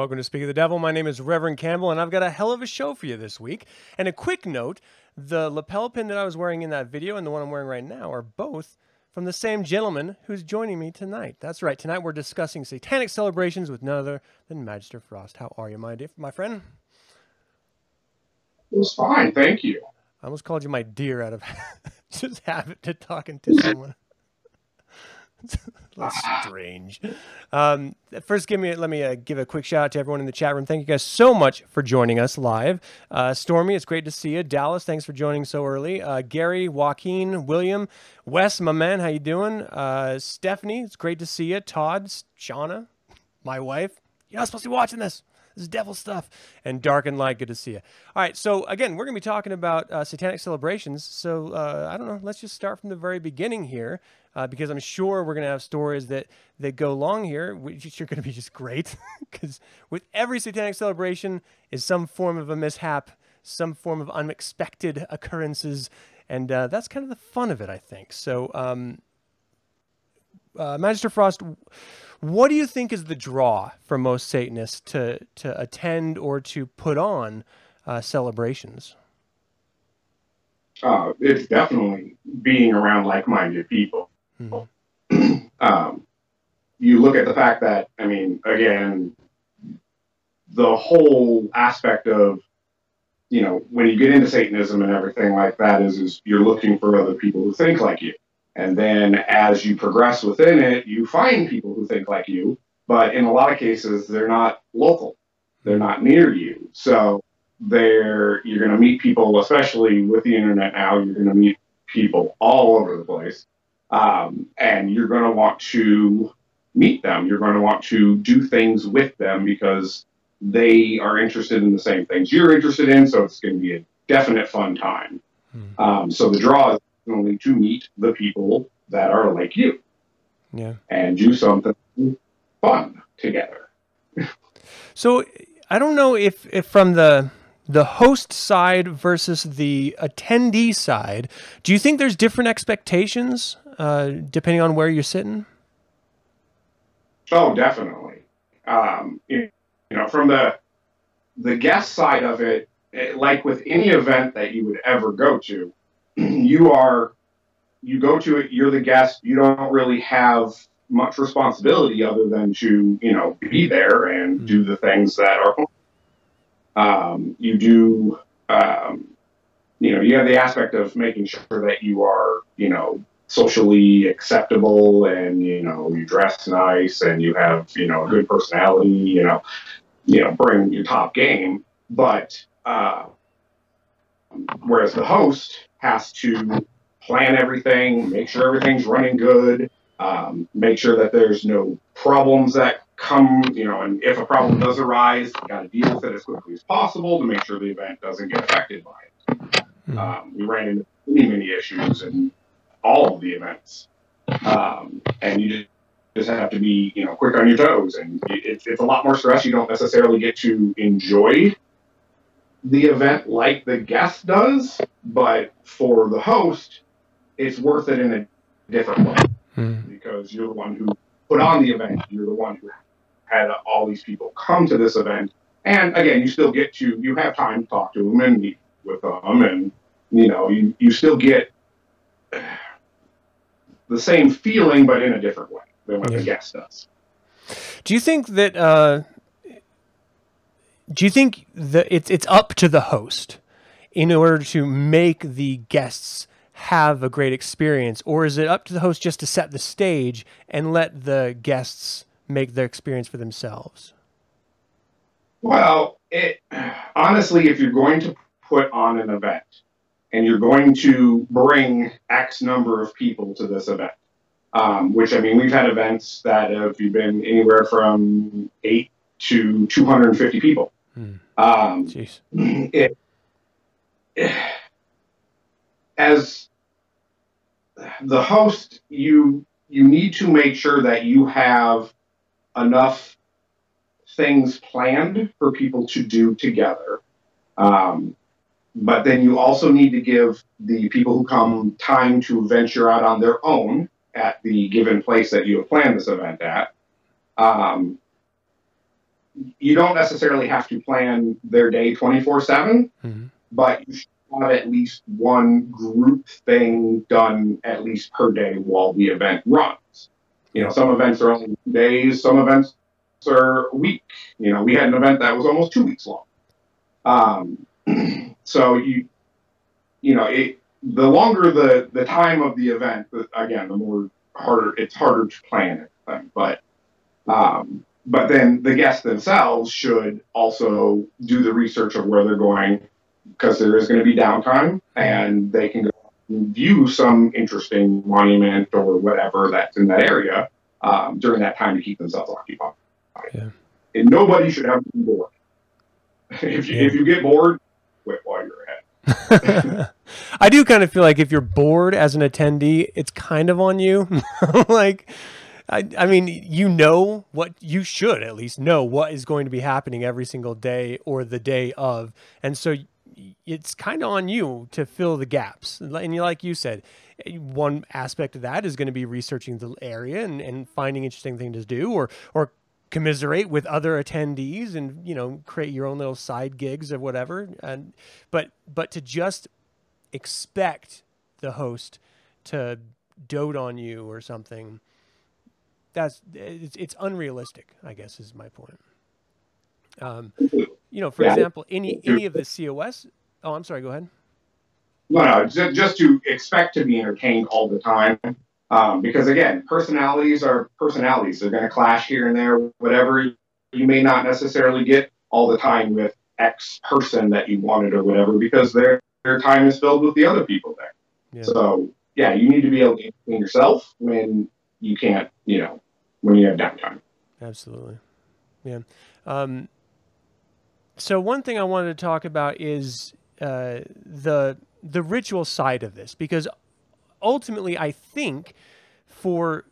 Welcome to Speak of the Devil. My name is Reverend Campbell, and I've got a hell of a show for you this week. And a quick note the lapel pin that I was wearing in that video and the one I'm wearing right now are both from the same gentleman who's joining me tonight. That's right. Tonight we're discussing satanic celebrations with none other than Magister Frost. How are you, my, dear, my friend? It was fine. Thank you. I almost called you my dear out of just habit to talking to someone. That's strange. Um, first, give me let me uh, give a quick shout out to everyone in the chat room. Thank you guys so much for joining us live. Uh, Stormy, it's great to see you. Dallas, thanks for joining so early. Uh, Gary, Joaquin, William, Wes, my man, how you doing? Uh, Stephanie, it's great to see you. Todd, Shauna, my wife. You're not supposed to be watching this. This is devil stuff. And Dark and Light, good to see you. All right, so again, we're going to be talking about uh, satanic celebrations. So uh, I don't know, let's just start from the very beginning here uh, because I'm sure we're going to have stories that that go along here, which are going to be just great. Because with every satanic celebration is some form of a mishap, some form of unexpected occurrences, and uh, that's kind of the fun of it, I think. So, um, uh, Magister Frost, what do you think is the draw for most Satanists to to attend or to put on uh, celebrations? Uh, it's definitely being around like-minded people. Mm-hmm. um, you look at the fact that, I mean, again, the whole aspect of, you know, when you get into Satanism and everything like that is, is you're looking for other people who think like you. And then as you progress within it, you find people who think like you, but in a lot of cases, they're not local. They're not near you. So they're, you're going to meet people, especially with the internet now, you're going to meet people all over the place um, and you're going to want to meet them. You're going to want to do things with them because they are interested in the same things you're interested in. So it's going to be a definite fun time. Hmm. Um, so the draw is only to meet the people that are like you. Yeah. And do something fun together. so I don't know if, if from the the host side versus the attendee side, do you think there's different expectations uh, depending on where you're sitting? Oh, definitely. Um, you, know, from the the guest side of it, it, like with any event that you would ever go to, you are you go to it. You're the guest. You don't really have much responsibility other than to you know be there and mm-hmm. do the things that are. Um, you do. Um, you know, you have the aspect of making sure that you are, you know, socially acceptable and you know you dress nice and you have you know a good personality you know you know bring your top game but uh, whereas the host has to plan everything make sure everything's running good um, make sure that there's no problems that come you know and if a problem does arise you got to deal with it as quickly as possible to make sure the event doesn't get affected by it mm-hmm. um, we ran into many many issues and all of the events. Um, and you just have to be, you know, quick on your toes. And it's, it's a lot more stress. You don't necessarily get to enjoy the event like the guest does, but for the host, it's worth it in a different way mm. because you're the one who put on the event. You're the one who had all these people come to this event. And again, you still get to, you have time to talk to them and meet with them. And, you know, you, you still get the same feeling, but in a different way than what yeah. the guest does. Do you think that? Uh, do you think that it's it's up to the host in order to make the guests have a great experience, or is it up to the host just to set the stage and let the guests make their experience for themselves? Well, it honestly, if you're going to put on an event, and you're going to bring X number of people to this event. Um, which I mean, we've had events that have been anywhere from eight to 250 people. Hmm. Um, Jeez. It, it, as the host, you you need to make sure that you have enough things planned for people to do together. Um, but then you also need to give the people who come time to venture out on their own at the given place that you have planned this event at. Um, you don't necessarily have to plan their day 24 7, mm-hmm. but you should have at least one group thing done at least per day while the event runs. You know, some events are only days, some events are a week. You know, we had an event that was almost two weeks long. Um, so you, you know, it, the longer the, the time of the event, again, the more harder it's harder to plan it. But um, but then the guests themselves should also do the research of where they're going because there is going to be downtime and they can go view some interesting monument or whatever that's in that area um, during that time to keep themselves occupied. Yeah. And nobody should ever be bored. if, you, yeah. if you get bored, quit while you're. I do kind of feel like if you're bored as an attendee, it's kind of on you. like, I, I mean, you know what you should at least know what is going to be happening every single day or the day of. And so it's kind of on you to fill the gaps. And like you said, eh, one aspect of that is going to be researching the area and, and finding interesting things to do or, or commiserate with other attendees and, you know, create your own little side gigs or whatever. And, but, but to just expect the host to dote on you or something that's it's, it's unrealistic. I guess is my point. Um, you know, for yeah. example, any any of the COS. Oh, I'm sorry. Go ahead. No, no, just, just to expect to be entertained all the time. Um, because again, personalities are personalities. They're going to clash here and there. Whatever you may not necessarily get all the time with X person that you wanted or whatever, because their their time is filled with the other people there. Yeah. So yeah, you need to be able to entertain yourself when you can't, you know, when you have downtime. Absolutely. Yeah. Um, so one thing I wanted to talk about is uh, the the ritual side of this because ultimately I think for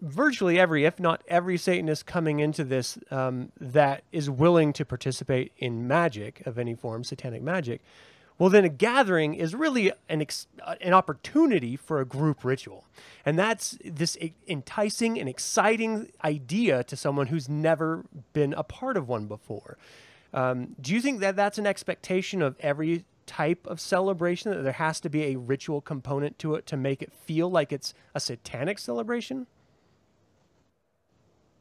virtually every, if not every Satanist coming into this um, that is willing to participate in magic of any form, satanic magic, well, then a gathering is really an, ex- uh, an opportunity for a group ritual. And that's this enticing and exciting idea to someone who's never been a part of one before. Um, do you think that that's an expectation of every type of celebration, that there has to be a ritual component to it to make it feel like it's a satanic celebration?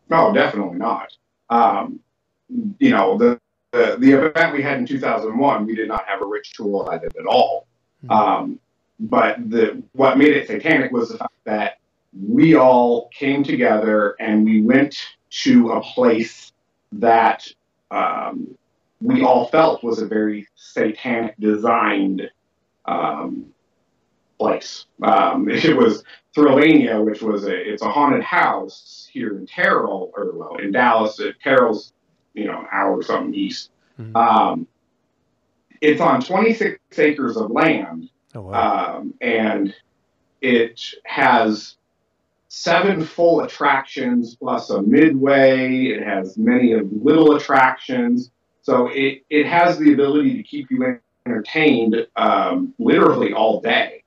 No, definitely not. Um, you know, the the, the event we had in 2001, we did not have a ritual at it at all. Mm-hmm. Um, but the what made it satanic was the fact that we all came together and we went to a place that um, we all felt was a very satanic designed um, place. Um, it was Thrillvania, which was a it's a haunted house here in Terrell, or well in Dallas. Terrell's you know, an hour or something east. Mm-hmm. Um, it's on 26 acres of land, oh, wow. um, and it has seven full attractions plus a midway. It has many of little attractions, so it it has the ability to keep you entertained um, literally all day.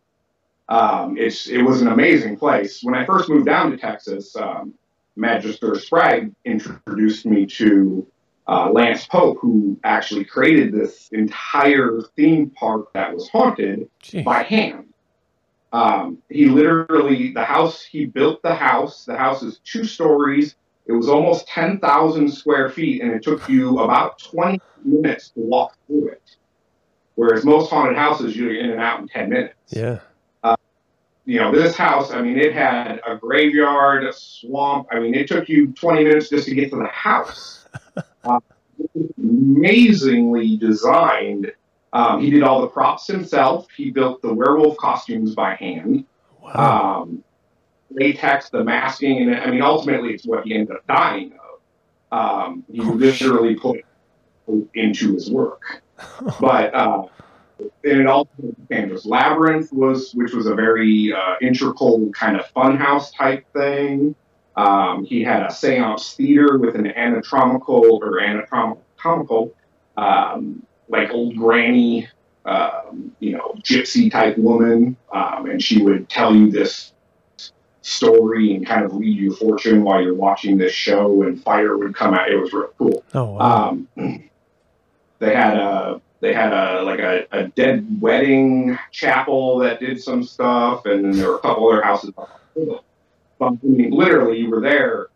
Um, it's it was an amazing place. When I first moved down to Texas, um, Magister Sprague introduced me to uh, Lance Pope, who actually created this entire theme park that was haunted Jeez. by hand. Um, he literally, the house, he built the house. The house is two stories. It was almost 10,000 square feet, and it took you about 20 minutes to walk through it. Whereas most haunted houses, you're in and out in 10 minutes. Yeah. Uh, you know, this house, I mean, it had a graveyard, a swamp. I mean, it took you 20 minutes just to get to the house. Uh, amazingly designed. Um, he did all the props himself. He built the werewolf costumes by hand. Wow. Um, latex, the masking, and I mean, ultimately, it's what he ended up dying of. Um, he literally put into his work. but uh, and it also Pandora's Labyrinth was, which was a very uh, integral kind of funhouse type thing. Um, he had a seance theater with an anatomical or anatomical, um, like old granny, um, you know, gypsy type woman, um, and she would tell you this story and kind of read you fortune while you're watching this show, and fire would come out. It was real cool. Oh, wow. Um, they had a they had a like a, a dead wedding chapel that did some stuff, and then there were a couple other houses. But I mean, literally, you were there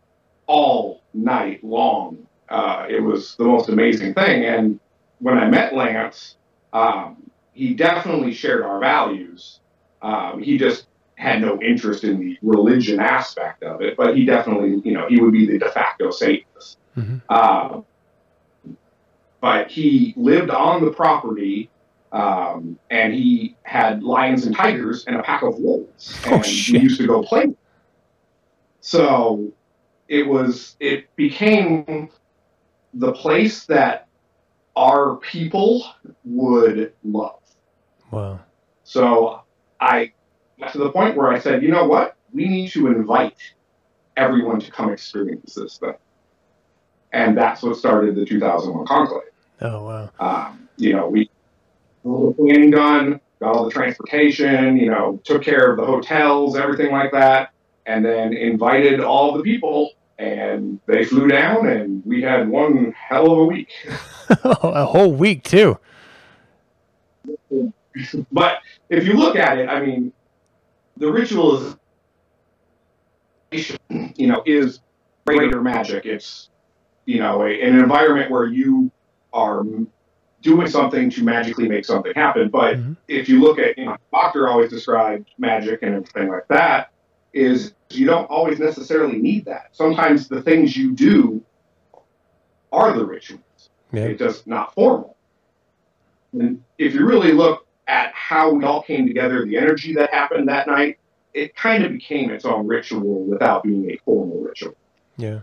all night long. Uh, it was the most amazing thing. And when I met Lance, um, he definitely shared our values. Um, he just had no interest in the religion aspect of it, but he definitely, you know, he would be the de facto Satanist. Mhm. Uh, but he lived on the property, um, and he had lions and tigers and a pack of wolves, Oh, and shit. we used to go play. So it was, it became the place that our people would love. Wow. So I to the point where I said, you know what? We need to invite everyone to come experience this thing. And that's what started the 2001 Conclave. Oh, wow. Um, you know, we got all the planning done, got all the transportation, you know, took care of the hotels, everything like that, and then invited all the people. And they flew down, and we had one hell of a week. a whole week, too. But if you look at it, I mean, the ritualization, you know, is greater magic. It's, you know, a, an environment where you are doing something to magically make something happen. But Mhm. if you look at, you know, Doctor always described magic and everything like that, is you don't always necessarily need that. Sometimes the things you do are the rituals. Yeah. It's just not formal. And if you really look how we all came together, the energy that happened that night, it kind of became its own ritual without being a formal ritual. Yeah.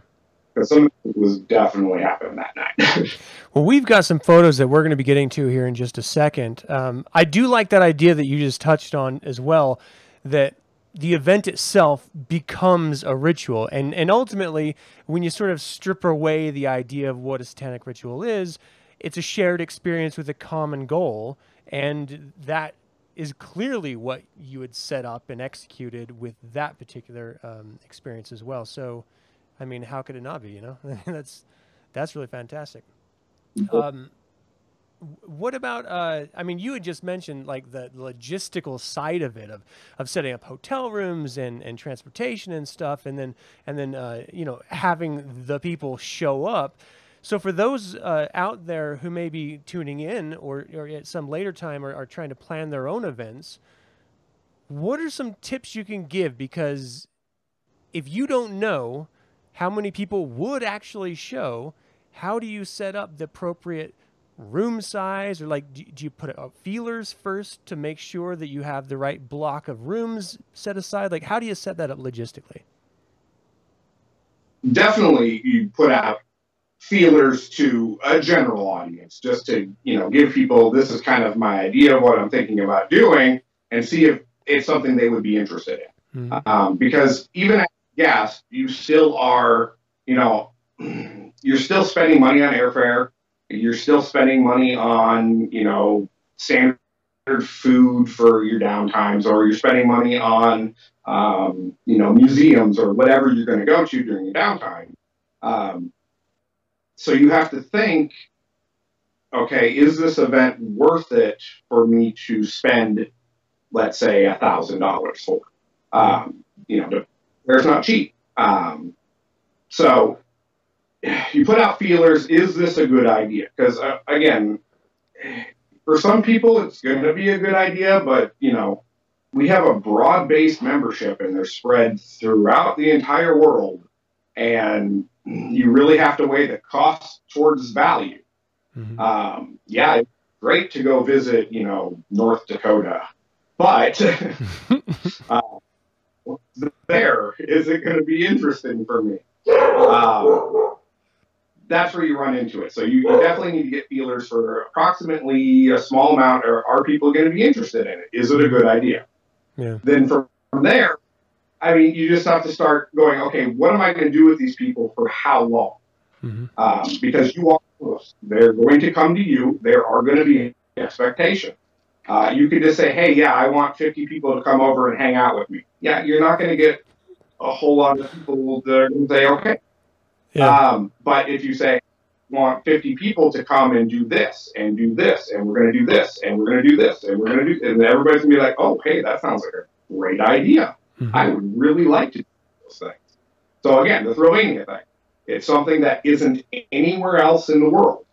Because something was definitely happened that night. Well, we've got some photos that we're going to be getting to here in just a second. Um, I do like that idea that you just touched on as well, that the event itself becomes a ritual, and and ultimately, when you sort of strip away the idea of what a satanic ritual is, it's a shared experience with a common goal, and that is clearly what you had set up and executed with that particular um, experience as well. So, I mean, how could it not be? You know, that's that's really fantastic. Um, what about? Uh, I mean, you had just mentioned like the logistical side of it, of of setting up hotel rooms and and transportation and stuff, and then and then uh, you know having the people show up. So for those uh, out there who may be tuning in or, or at some later time are, are trying to plan their own events, what are some tips you can give? Because if you don't know how many people would actually show, how do you set up the appropriate room size? Or like do, do you put out feelers first to make sure that you have the right block of rooms set aside? Like how do you set that up logistically? Definitely, you put out feelers to a general audience just to, you know, give people this is kind of my idea of what I'm thinking about doing and see if it's something they would be interested in. Mhm. um, because even at gas, you still are, you know, you're still spending money on airfare. You're still spending money on, you know, standard food for your downtimes, or you're spending money on, um, you know, museums or whatever you're going to go to during your downtime. Um, so you have to think, okay, is this event worth it for me to spend, let's say, a thousand dollars for? Um, you know, the fair's not cheap. Um, so you put out feelers. Is this a good idea? Because uh, again, for some people, it's going to be a good idea, but you know, we have a broad-based membership, and they're spread throughout the entire world, and you really have to weigh the cost towards value. Mhm. Um, yeah, it's great to go visit, you know, North Dakota, but uh, there is it going to be interesting for me? Um, that's where you run into it. So you, you definitely need to get feelers for approximately a small amount. Or are people going to be interested in it? Is it a good idea? Yeah. Then from there, I mean, you just have to start going, okay, what am I going to do with these people for how long? Mm-hmm. Um, because you are close. They're going to come to you. There are going to be expectations. Uh, you could just say, hey, yeah, I want 50 people to come over and hang out with me. Yeah, you're not going to get a whole lot of people that are going to say, okay. Yeah. Um, but if you say, want 50 people to come and do this and do this and we're going to do this and we're going to do this and we're going to do and everybody's going to be like oh hey that sounds like a great idea mm-hmm. i would really like to do those things so again the throwing thing it's something that isn't anywhere else in the world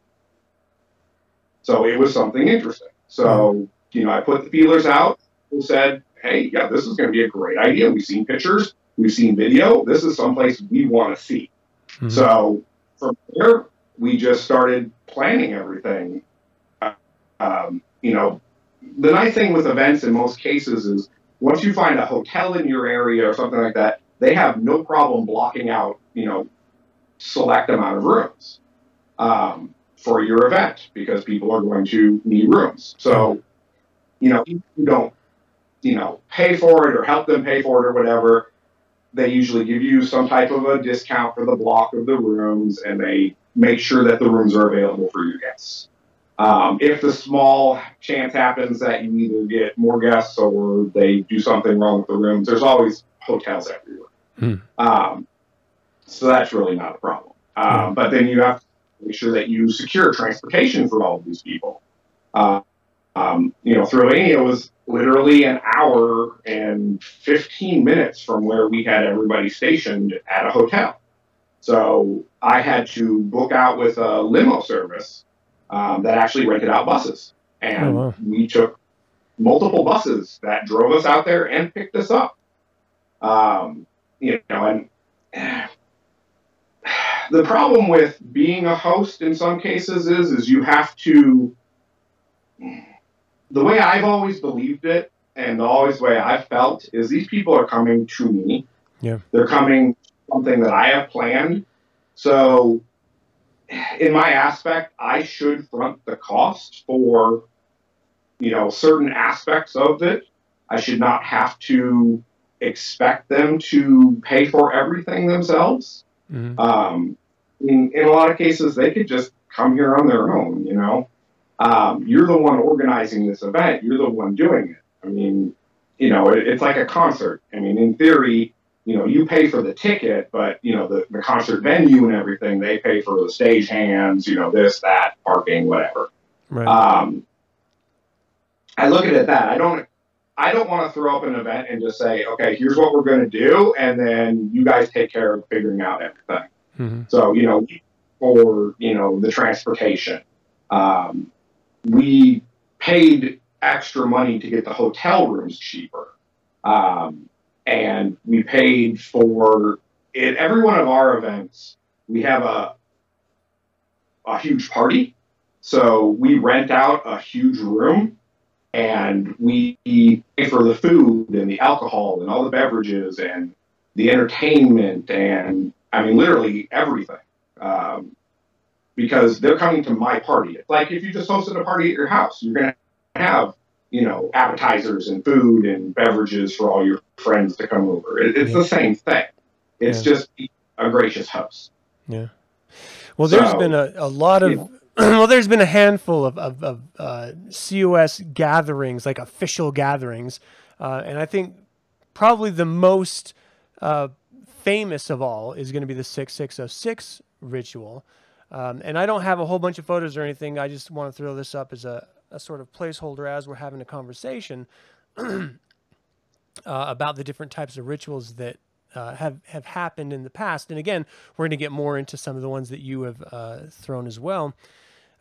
so it was something interesting so mm-hmm. you know i put the feelers out and said hey yeah this is going to be a great idea we've seen pictures we've seen video this is someplace we want to see mm-hmm. so from there we just started planning everything. Um, you know, the nice thing with events in most cases is once you find a hotel in your area or something like that, they have no problem blocking out, you know, select amount of rooms um, for your event because people are going to need rooms. So, you know, you don't, you know, pay for it or help them pay for it or whatever. They usually give you some type of a discount for the block of the rooms and they make sure that the rooms are available for your guests. Um, if the small chance happens that you either get more guests or they do something wrong with the rooms, there's always hotels everywhere. Hmm. Um, so that's really not a problem. Um, but then you have to make sure that you secure transportation for all of these people. Uh, um, you know, Thrillvania was literally an hour and 15 minutes from where we had everybody stationed at a hotel. So I had to book out with a limo service um, that actually rented out buses. And oh, wow. we took multiple buses that drove us out there and picked us up. Um, you know, and the problem with being a host in some cases is, is you have to, the way I've always believed it and the always way I've felt is these people are coming to me. Yeah. They're coming something that I have planned. So, in my aspect, I should front the cost for, you know, certain aspects of it. I should not have to expect them to pay for everything themselves. Mm-hmm. Um, in, in a lot of cases, they could just come here on their own, you know. Um, you're the one organizing this event. You're the one doing it. I mean, you know, it, it's like a concert. I mean, in theory, you know, you pay for the ticket, but you know, the, the concert venue and everything, they pay for the stage hands, you know, this, that, parking, whatever. Right. Um, I look at it that I don't, I don't want to throw up an event and just say, okay, here's what we're going to do, and then you guys take care of figuring out everything. Mm-hmm. So, you know, for you know the transportation, um, we paid extra money to get the hotel rooms cheaper. Um, and we paid for in every one of our events. We have a a huge party, so we rent out a huge room, and we pay for the food and the alcohol and all the beverages and the entertainment and I mean literally everything. Um, because they're coming to my party. Like if you just hosted a party at your house, you're going to have you know, appetizers and food and beverages for all your friends to come over. It, it's yeah. the same thing. It's yeah. just a gracious host. Yeah. Well, there's so, been a, a lot of, well, there's been a handful of, of, of uh, COS gatherings, like official gatherings. Uh, and I think probably the most uh, famous of all is going to be the 6606 ritual. Um, and I don't have a whole bunch of photos or anything. I just want to throw this up as a, a sort of placeholder as we're having a conversation uh, about the different types of rituals that uh, have have happened in the past. And again, we're going to get more into some of the ones that you have uh, thrown as well.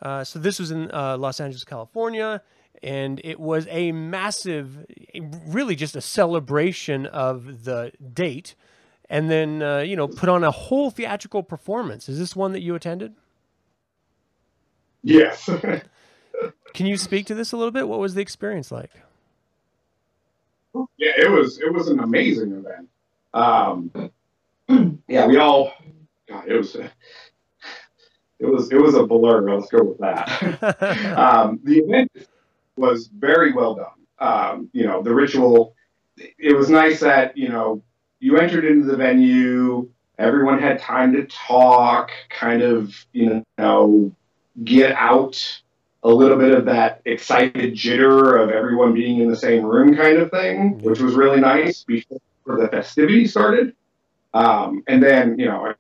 Uh, so this was in uh, Los Angeles, California, and it was a massive, really just a celebration of the date, and then uh, you know put on a whole theatrical performance. Is this one that you attended? Yes. Can you speak to this a little bit? What was the experience like? Yeah, it was it was an amazing event. Um, yeah, we all God, it was it was it was a blur. Let's go with that. um, the event was very well done. Um, you know, the ritual. It was nice that you know you entered into the venue. Everyone had time to talk, kind of, you know, get out a little bit of that excited jitter of everyone being in the same room kind of thing, which was really nice before the festivities started. Um, and then, you know,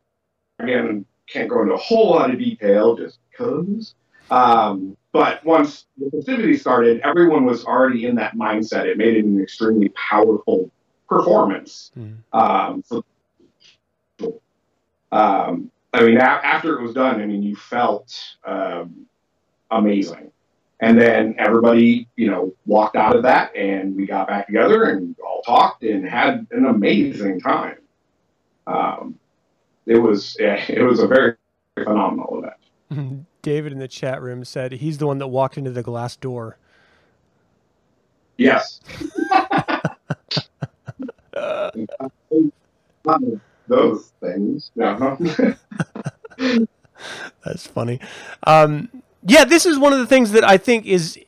again, can't go into a whole lot of detail just because. Um, but once the festivities started, everyone was already in that mindset. It made it an extremely powerful performance. Mm. Um, so, um, I mean, a- after it was done, I mean, you felt um, amazing. And then everybody, you know, walked out of that, and we got back together and all talked and had an amazing time. Um, it was it was a very phenomenal event. David in the chat room said he's the one that walked into the glass door. Yes. Those things. Yeah. That's funny. Um, yeah, this is one of the things that I think is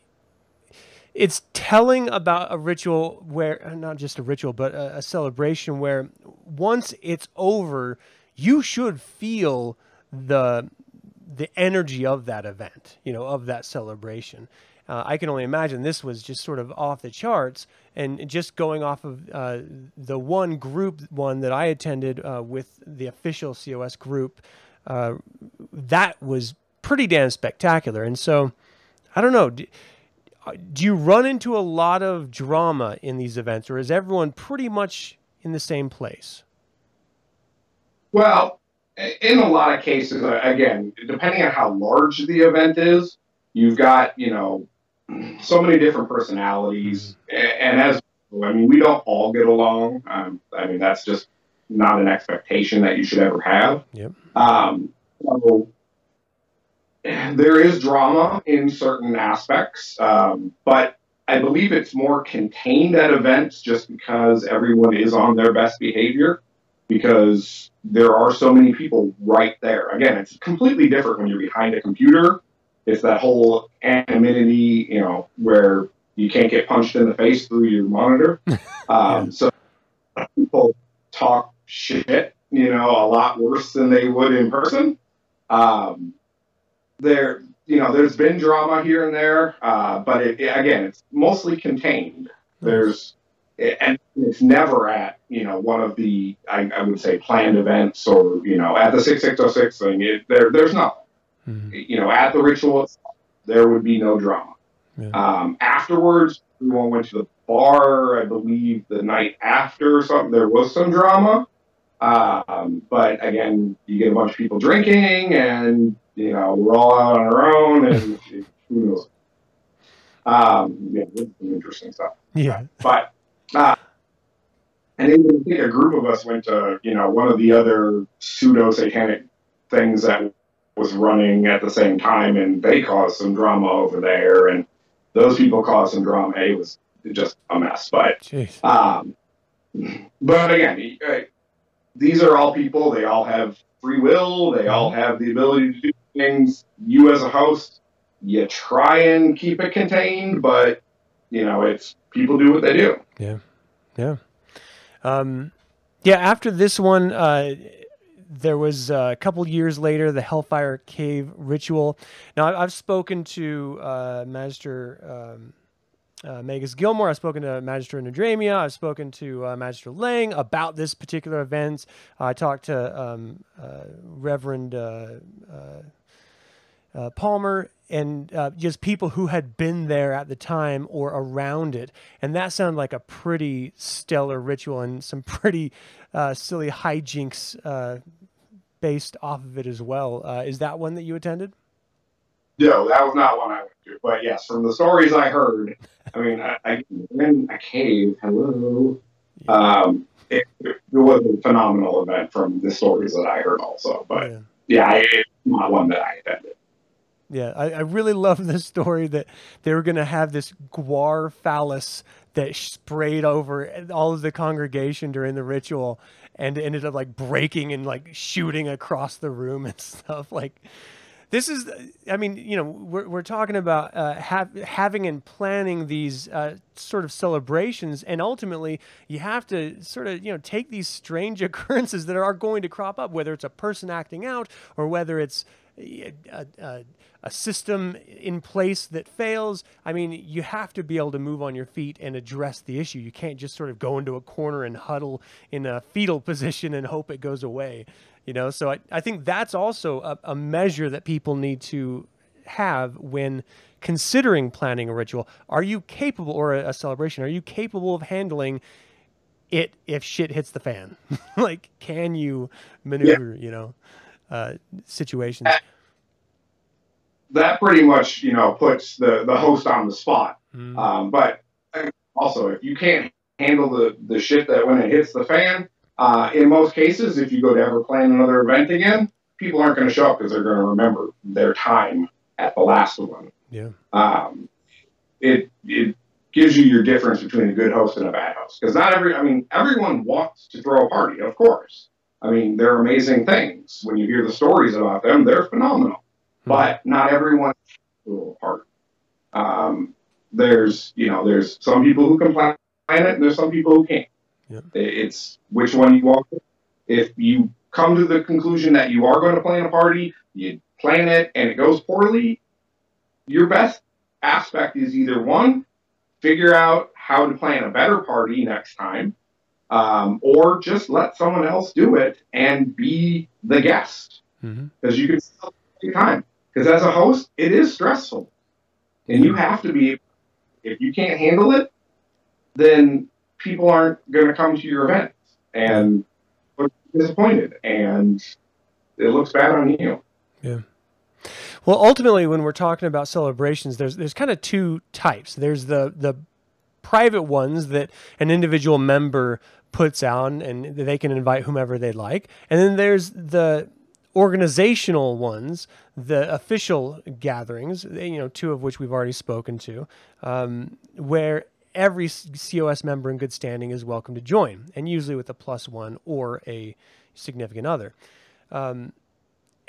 it's telling about a ritual where not just a ritual but a, a, celebration where once it's over you should feel the the energy of that event you know of that celebration. Uh, i can only imagine this was just sort of off the charts and just going off of uh, the one group one that i attended uh, with the official cos group uh, that was pretty damn spectacular and so i don't know uh, do you run into a lot of drama in these events, or is everyone pretty much in the same place? Well, in a lot of cases, uh, again, depending on how large the event is, you've got you know so many different personalities, mm-hmm. and as I mean, we don't all get along. Um, I mean, that's just not an expectation that you should ever have. Yep. Um, so there is drama in certain aspects, um, but I believe it's more contained at events just because everyone is on their best behavior because there are so many people right there. Again, it's completely different when you're behind a computer. It's that whole anonymity, you know, where you can't get punched in the face through your monitor. Um, yeah. So people talk shit, you know, a lot worse than they would in person. Um, there, you know, there's been drama here and there, uh, but it, it, again, it's mostly contained. There's, and it's never at, you know, one of the, I, I would say, planned events or, you know, at the 6606 thing. It, there, there's nothing. Mm-hmm. You know, at the ritual, there would be no drama. Yeah. Um, afterwards, everyone went to the bar. I believe the night after or something, there was some drama. Um, but again, you get a bunch of people drinking, and you know, we're all out on our own, and who knows? Um, yeah, interesting stuff. Yeah, but uh, and then I think a group of us went to you know one of the other pseudo satanic things that was running at the same time, and they caused some drama over there, and those people caused some drama. It was just a mess, but um, but again, these are all people. They all have free will. They all have the ability to do things. You as a host, you try and keep it contained, but you know, it's people do what they do. Yeah, yeah, um, yeah. After this one, uh, there was uh, a couple years later the Hellfire Cave ritual. Now I've spoken to uh, Magister. Um, uh, Magus Gilmore. I've spoken to Magister Nadramia. I've spoken to uh, Magister Lang about this particular event. Uh, I talked to um, uh, Reverend uh, uh, Palmer and just people who had been there at the time or around it. And that sounded like a pretty stellar ritual and some pretty silly hijinks based off of it as well. is that one that you attended? No, that was not one I went to. But yes, from the stories I heard, I mean, I, I in a cave. Hello. Um, it, it, was a phenomenal event from the stories that I heard also. But yeah, yeah it's not one that I attended. Yeah, I, I really love the story that they were going to have this guar phallus that sprayed over all of the congregation during the ritual and ended up like breaking and like shooting across the room and stuff. Like, this is, I mean, you know, we're, we're talking about uh, have, having and planning these uh, sort of celebrations, and ultimately, you have to sort of, you know, take these strange occurrences that are going to crop up, whether it's a person acting out or whether it's a, a, a system in place that fails. I mean, you have to be able to move on your feet and address the issue. You can't just sort of go into a corner and huddle in a fetal position and hope it goes away you know so i, I think that's also a, a measure that people need to have when considering planning a ritual are you capable or a, a celebration are you capable of handling it if shit hits the fan like can you maneuver yeah. you know uh, situations that pretty much you know puts the the host on the spot mm. um, but also if you can't handle the the shit that when it hits the fan uh, in most cases, if you go to ever plan another event again, people aren't going to show up because they're going to remember their time at the last one. Yeah. Um, it it gives you your difference between a good host and a bad host because not every I mean everyone wants to throw a party, of course. I mean they're amazing things when you hear the stories about them; they're phenomenal. Hmm. But not everyone a party. Um, there's you know there's some people who can plan it, and there's some people who can't. Yeah. It's which one you want. If you come to the conclusion that you are going to plan a party, you plan it and it goes poorly, your best aspect is either one, figure out how to plan a better party next time, um, or just let someone else do it and be the guest because mm-hmm. you can still take time. Because as a host, it is stressful, and you have to be. If you can't handle it, then people aren't going to come to your events and disappointed and it looks bad on you. Yeah. Well, ultimately, when we're talking about celebrations, there's there's kind of two types. There's the the private ones that an individual member puts out, and they can invite whomever they like, and then there's the organizational ones, the official gatherings, you know, two of which we've already spoken to, um, where every COS member in good standing is welcome to join, and usually with a plus one or a significant other. Um,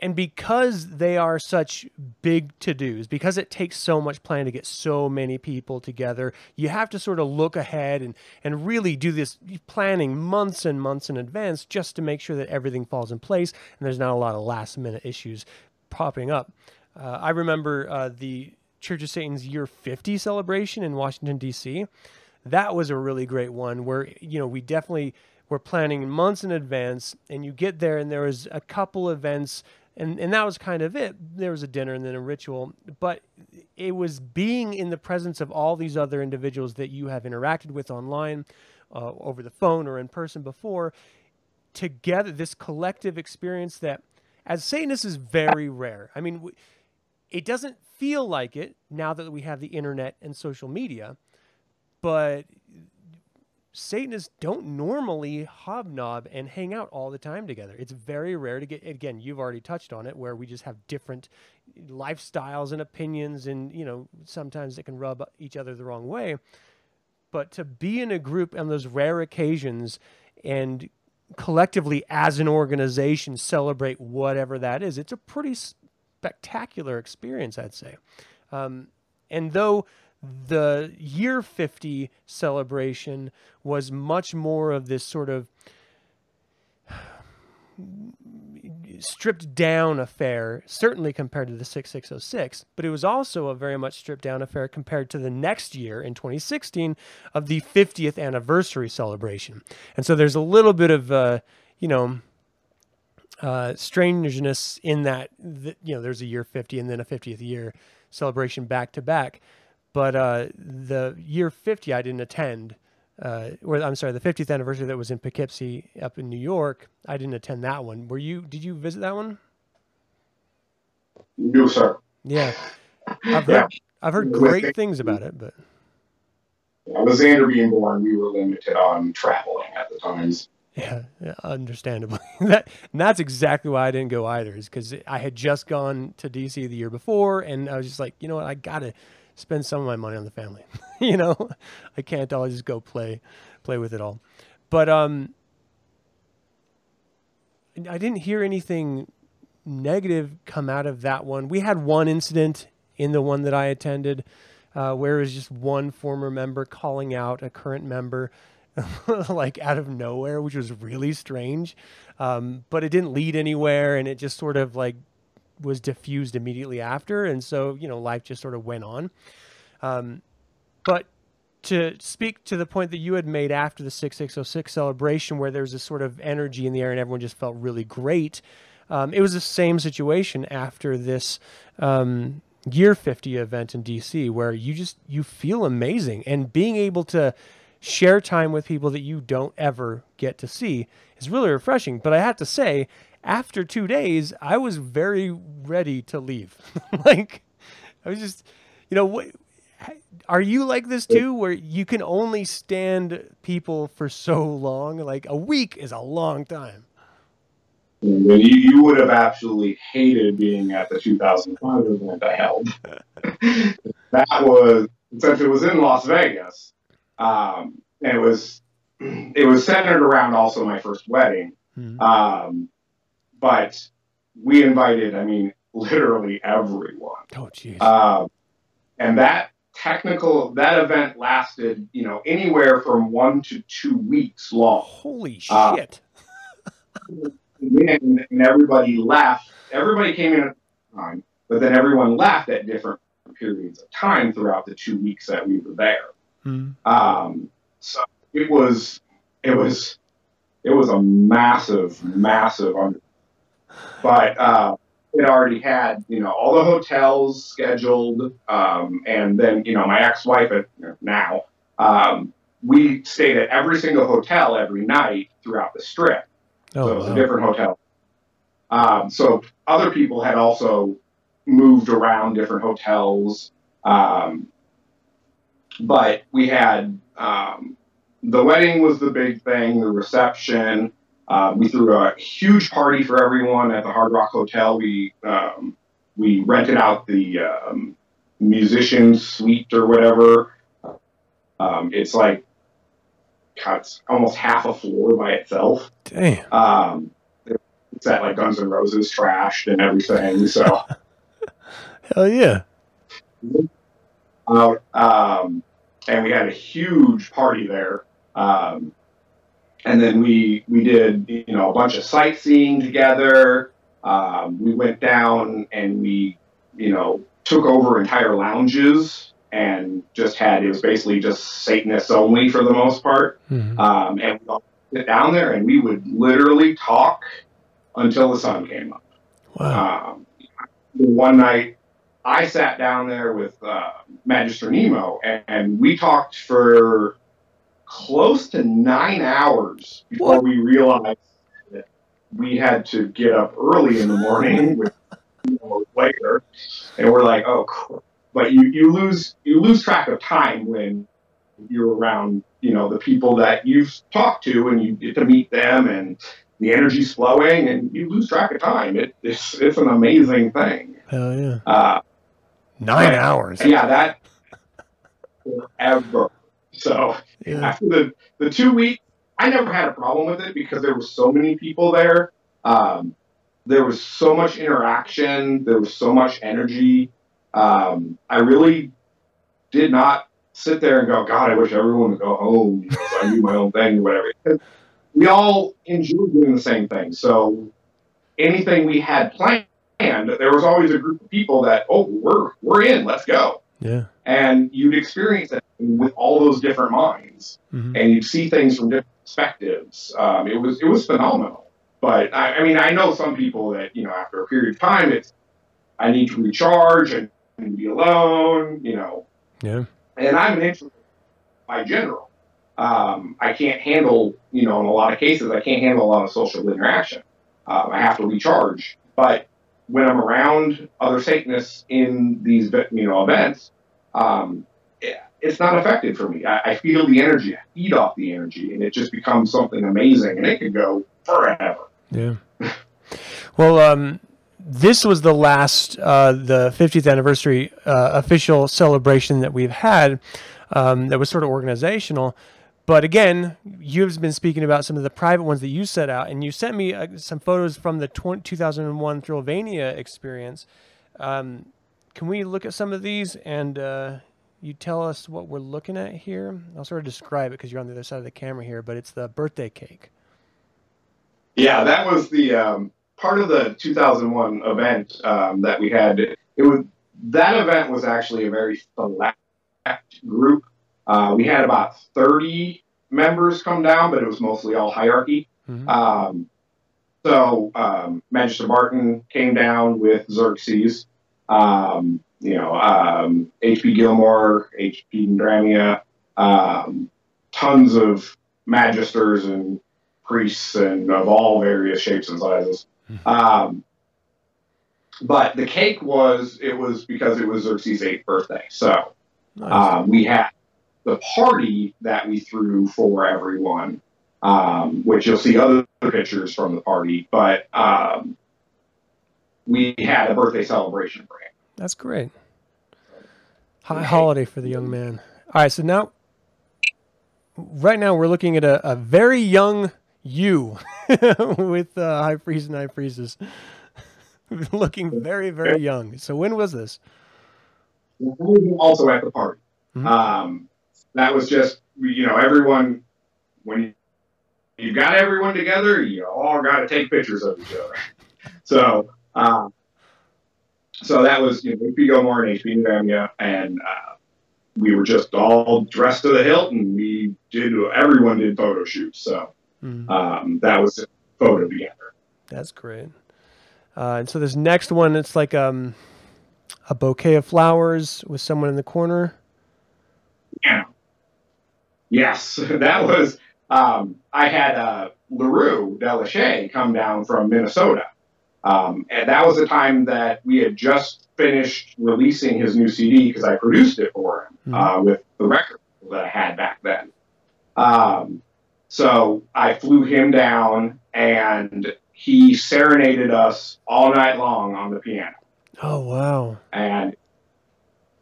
and because they are such big to dos, because it takes so much planning to get so many people together, you have to sort of look ahead and, and really do this planning months and months in advance just to make sure that everything falls in place and there's not a lot of last minute issues popping up. Uh, I remember uh, the Church of Satan's year 50 celebration in Washington, D.C. That was a really great one where, you know, we definitely were planning months in advance and you get there and there was a couple events and, and that was kind of it. There was a dinner and then a ritual, but it was being in the presence of all these other individuals that you have interacted with online, uh, over the phone or in person before, together, this collective experience that as Satanists is very rare. I mean, it doesn't feel like it now that we have the internet and social media, but Satanists don't normally hobnob and hang out all the time together. It's very rare to get, again, you've already touched on it, where we just have different lifestyles and opinions, and, you know, sometimes it can rub each other the wrong way. But to be in a group on those rare occasions and collectively as an organization celebrate whatever that is, it's a pretty spectacular experience, I'd say. Um, and though the year 50 celebration was much more of this sort of stripped down affair, certainly compared to the 6606, but it was also a very much stripped down affair compared to the next year in 2016 of the 50th anniversary celebration. And so there's a little bit of, uh, you know, uh, strangeness in that, that, you know there's a year 50 and then a 50th year celebration back to back but uh, the year 50 i didn't attend uh, or i'm sorry the 50th anniversary that was in poughkeepsie up in new york i didn't attend that one were you did you visit that one no sir yeah i've heard, yeah. I've heard great things about it but yeah, with xander being born we were limited on traveling at the times yeah, yeah understandably. that and that's exactly why I didn't go either. Is because I had just gone to DC the year before, and I was just like, you know what, I gotta spend some of my money on the family. you know, I can't always just go play play with it all. But um, I didn't hear anything negative come out of that one. We had one incident in the one that I attended uh, where it was just one former member calling out a current member. like out of nowhere, which was really strange. Um, but it didn't lead anywhere, and it just sort of like was diffused immediately after, and so you know life just sort of went on. Um, but to speak to the point that you had made after the 6606 celebration, where there was this sort of energy in the air and everyone just felt really great, um, it was the same situation after this um, year 50 event in DC, where you just you feel amazing and being able to share time with people that you don't ever get to see is really refreshing. But I have to say, after two days, I was very ready to leave. like, I was just, you know, what are you like this too, where you can only stand people for so long? Like a week is a long time. You, you would have absolutely hated being at the 2005 event I held. that was since it was in Las Vegas, um, and it was it was centered around also my first wedding. Mm-hmm. Um, but we invited, I mean, literally everyone. Oh, jeez. Uh, and that technical that event lasted you know anywhere from one to two weeks long holy uh, shit uh, and, and, everybody left everybody came in at the time but then everyone left at different periods of time throughout the two weeks that we were there hmm. um, so it was it was it was a massive massive under but uh, had already had, you know, all the hotels scheduled, um, and then, you know, my ex-wife and now, um, we stayed at every single hotel every night throughout the strip. Oh, so it was wow. a different hotel. Um, so other people had also moved around different hotels. Um, but we had um, the wedding was the big thing, the reception, uh, we threw a huge party for everyone at the Hard Rock Hotel. We um, we rented out the um, musician suite or whatever. Um, it's like God, it's almost half a floor by itself. Damn. Um, it's at like Guns N' Roses trashed and everything. So. Hell yeah. Uh, um, and we had a huge party there. Um, and then we we did you know a bunch of sightseeing together. Um, we went down and we you know took over entire lounges and just had it was basically just Satanists only for the most part. Mm-hmm. Um, and we all sit down there and we would literally talk until the sun came up. Wow. Um, one night I sat down there with uh, Magister Nemo and, and we talked for close to nine hours before what? we realized that we had to get up early in the morning with you know, later, and we're like, oh, cool. but you you lose you lose track of time when you're around you know the people that you've talked to and you get to meet them and the energy's flowing and you lose track of time. It, it's it's an amazing thing. Hell yeah. Uh, Nine but, hours. Yeah, that forever. So yeah. after the, the two weeks, I never had a problem with it because there were so many people there. Um, there was so much interaction. There was so much energy. Um, I really did not sit there and go, God, I wish everyone would go home because I do my own thing or whatever. We all enjoyed doing the same thing. So anything we had planned, there was always a group of people that, oh, we're we're in, let's go. Yeah. And you'd experience it with all those different minds, mm-hmm. and you'd see things from different perspectives. Um, it was it was phenomenal. But I, I, mean, I know some people that you know after a period of time, it's I need to recharge and, and be alone. You know. Yeah. And I'm an introvert by general. Um, I can't handle, you know, in a lot of cases, I can't handle a lot of social interaction. Um, I have to recharge. But when I'm around other Satanists in these, you know, events, um, it's not effective for me. I, I, feel the energy, I feed off the energy, and it just becomes something amazing, and it could go forever. Yeah. well, um, this was the last, uh, the 50th anniversary uh, official celebration that we've had. Um, that was sort of organizational, but again, you've been speaking about some of the private ones that you set out, and you sent me uh, some photos from the 20, 2001 Thrillvania experience. Um, can we look at some of these and uh, you tell us what we're looking at here? I'll sort of describe it because you're on the other side of the camera here, but it's the birthday cake. Yeah, that was the um, part of the 2001 event um, that we had. It was that event was actually a very select group. Uh, we had about 30 members come down, but it was mostly all hierarchy. Mm-hmm. Um, so um, Magister Barton came down with Xerxes. Um, you know, um, H.P. Gilmore, H.P. Nadramia, um, tons of magisters and priests and of all various shapes and sizes. Mm-hmm. Um, but the cake was it was because it was Xerxes' eighth birthday. So nice. um, we had the party that we threw for everyone, um, which you'll see other pictures from the party. But um, we had a birthday celebration for him. That's great. High holiday for the young man. All right, so now, right now we're looking at a, a very young you with uh, high priest and high priestess. looking very, very young. So when was this? Also at the party. Mm-hmm. Um, that was just, you know, everyone, when you, you got everyone together, you all got to take pictures of each other. So, um, so that was, you know, HP Gilmore and HP Nadramia, and uh, we were just all dressed to the hilt, and we did, everyone did photo shoots. So mm-hmm. um, that was a photo together. That's great. Uh, and so this next one, it's like um, a bouquet of flowers with someone in the corner. Yeah. Yes, that was. Um, I had uh, Larue Delachey come down from Minnesota, um, and that was the time that we had just finished releasing his new CD because I produced it for him mm-hmm. uh, with the record that I had back then. Um, so I flew him down, and he serenaded us all night long on the piano. Oh wow! And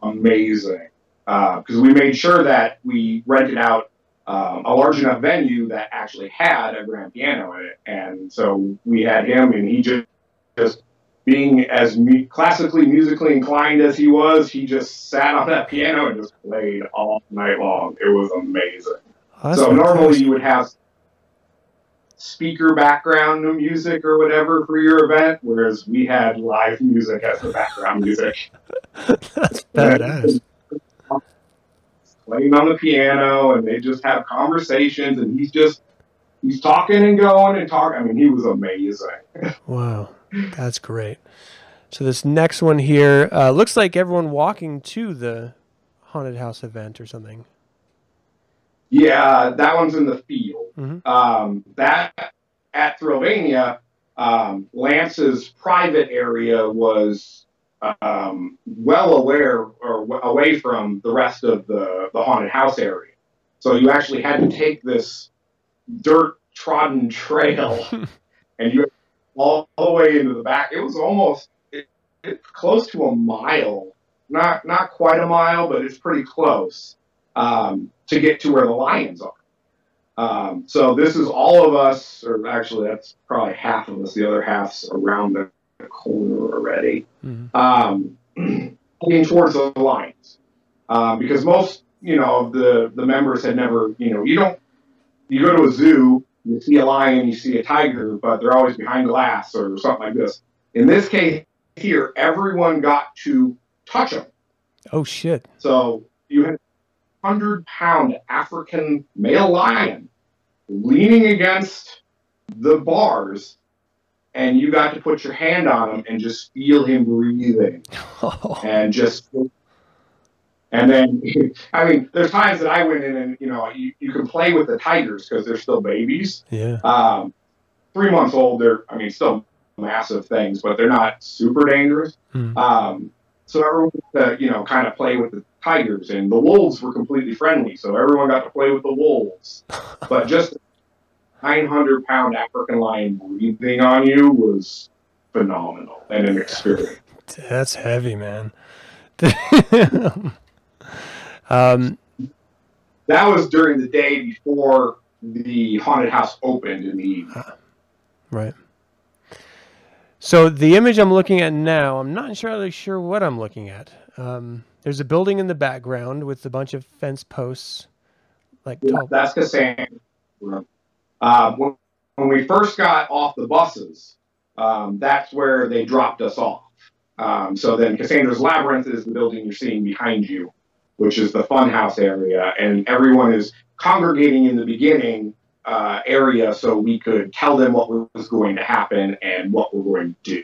amazing because uh, we made sure that we rented out um, a large enough venue that actually had a grand piano in it, and so we had him, and he just just being as mu- classically musically inclined as he was, he just sat on that piano and just played all night long. It was amazing. Oh, so normally you would have speaker background music or whatever for your event, whereas we had live music as the background music. That's badass. Playing on the piano, and they just have conversations, and he's just he's talking and going and talking. I mean, he was amazing. wow, that's great. So this next one here uh, looks like everyone walking to the haunted house event or something. Yeah, that one's in the field. Mm-hmm. Um, that at Thrillvania, um, Lance's private area was um, well aware or w- away from the rest of the, the haunted house area. So you actually had to take this dirt trodden trail and you all, all the way into the back. It was almost it, it, close to a mile, not not quite a mile, but it's pretty close um, to get to where the lions are. Um, so this is all of us, or actually that's probably half of us. The other half's around the corner already, mm-hmm. um, heading towards the lions, um, because most you know of the the members had never you know you don't you go to a zoo you see a lion you see a tiger but they're always behind glass or something like this. In this case here, everyone got to touch them. Oh shit! So you had a hundred pound African male lion leaning against the bars, and you got to put your hand on him and just feel him breathing, oh. and just. And then, I mean, there's times that I went in and you know you, you can play with the tigers because they're still babies. Yeah. Um, three months old, they're I mean still massive things, but they're not super dangerous. Mm. Um, so everyone, uh, you know, kind of play with the tigers, and the wolves were completely friendly, so everyone got to play with the wolves. but just 900 pound African lion breathing on you was phenomenal and an experience. That's heavy, man. um, that was during the day before the haunted house opened in the evening. Right. So the image I'm looking at now, I'm not entirely sure what I'm looking at. Um, there's a building in the background with a bunch of fence posts, like Yeah, that's Cassandra. Uh, when, when we first got off the buses, um, that's where they dropped us off. Um, so then Cassandra's Labyrinth is the building you're seeing behind you, which is the funhouse area, and everyone is congregating in the beginning uh, area so we could tell them what was going to happen and what we're going to do.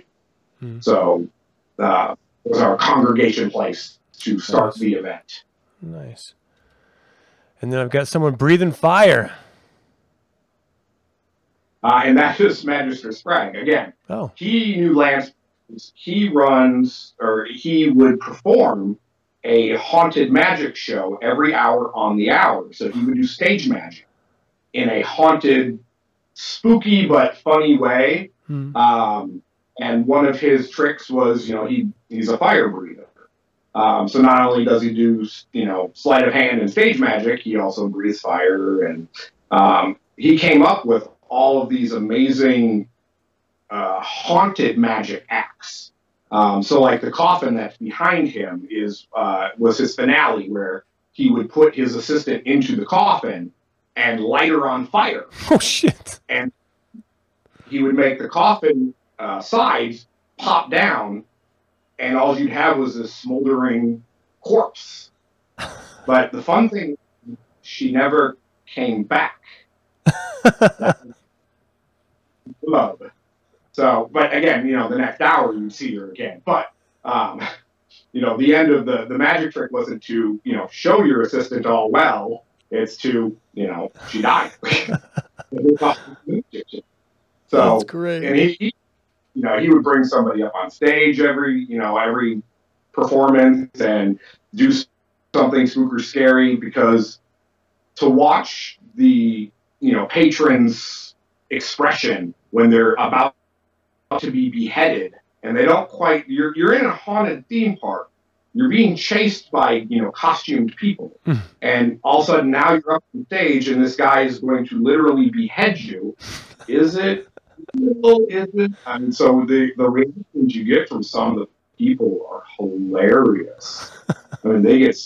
Hmm. So uh, it was our congregation place to start Nice. the event. Nice. And then I've got someone breathing fire. Uh, and that is Magister Sprague. Again, Oh, he knew Lance. He runs, or he would perform a haunted magic show every hour on the hour. So he would do stage magic in a haunted, spooky but funny way. hmm. Um, and one of his tricks was, you know, he he's a fire breather. Um, so not only does he do, you know, sleight of hand and stage magic, he also breathes fire. And um, he came up with all of these amazing uh, haunted magic acts. Um, so like the coffin that's behind him is uh, was his finale, where he would put his assistant into the coffin and light her on fire oh shit. And he would make the coffin uh, sides pop down, and all you'd have was this smoldering corpse. But the fun thing, she never came back. Love. So, but again, you know, the next hour you'd see her again. But, um, you know, the end of the, the magic trick wasn't to, you know, show your assistant all well. It's to, you know, she died. so, That's great. and he, he, you know, he would bring somebody up on stage every, you know, every performance and do something super scary because to watch the, you know, patrons' expression when they're about to be beheaded and they don't quite, you're, you're in a haunted theme park. You're being chased by, you know, costumed people. Hmm. and all of a sudden now you're up on stage and this guy is going to literally behead you. Is it real? It? I mean, so the, the reactions you get from some of the people are hilarious. I mean, they get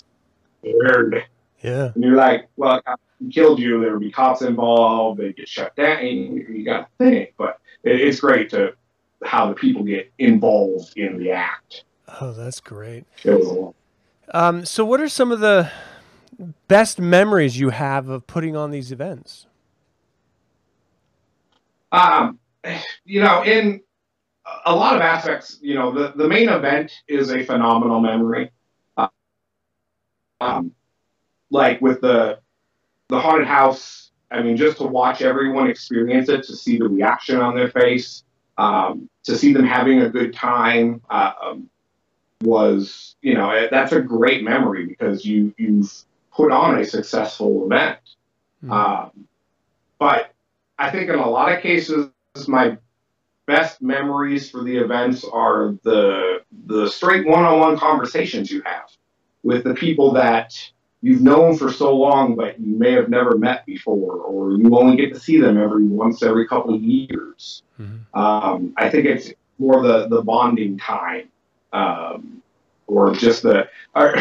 scared. Yeah. And you're like, well, he killed you. There would be cops involved. They get shut down. You, you got to think. But it, it's great to how the people get involved in the act. Oh, that's great. It was a lot. Um, so, what are some of the best memories you have of putting on these events? Um, you know, in a lot of aspects, you know, the, the main event is a phenomenal memory. Uh, um, like with the the haunted house, I mean, just to watch everyone experience it, to see the reaction on their face, um, to see them having a good time, uh, um, was you know that's a great memory because you you've put on a successful event. Mhm. Um, but I think in a lot of cases, my best memories for the events are the the straight one-on-one conversations you have with the people that you've known for so long, but you may have never met before, or you only get to see them every once every couple of years. Mhm. Um, I think it's more the the bonding time, um, or just the or,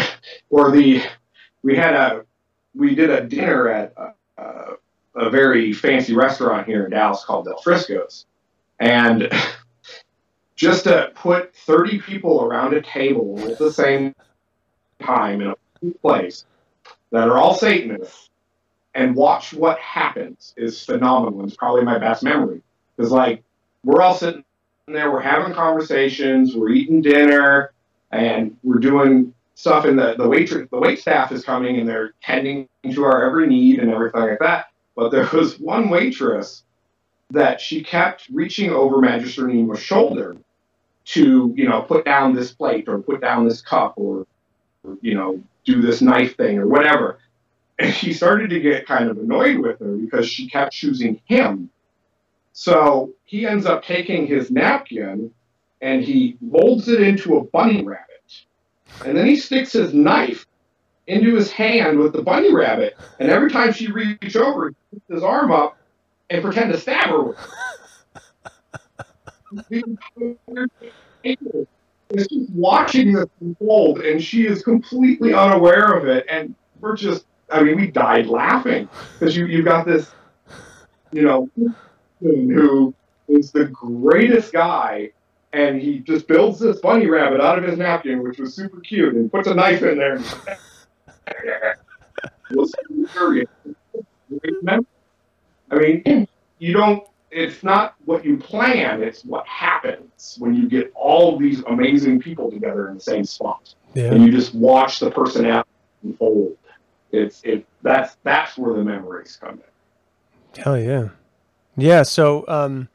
or the we had a we did a dinner at a, a, a very fancy restaurant here in Dallas called Del Frisco's, and just to put thirty people around a table at the same time in a place that are all Satanists and watch what happens is phenomenal. It's probably my best memory. Because like we're all sitting there, we're having conversations, we're eating dinner, and we're doing stuff. And the the wait the wait staff is coming and they're tending to our every need and everything like that. But there was one waitress that she kept reaching over Magister Nemo's shoulder to you know put down this plate or put down this cup or you know do this knife thing or whatever. And he started to get kind of annoyed with her because she kept choosing him. So he ends up taking his napkin and he molds it into a bunny rabbit. And then he sticks his knife into his hand with the bunny rabbit, and every time she reached over, he put his arm up and pretend to stab her. It's just watching this unfold, and she is completely unaware of it, and we're just. I mean, we died laughing because you you got this, you know, who is the greatest guy and he just builds this bunny rabbit out of his napkin, which was super cute, and puts a knife in there. was I mean, you don't. It's not what you plan; it's what happens when you get all these amazing people together in the same spot, yeah. and you just watch the personality unfold. It's it. That's that's where the memories come in. Hell yeah, yeah. So, um,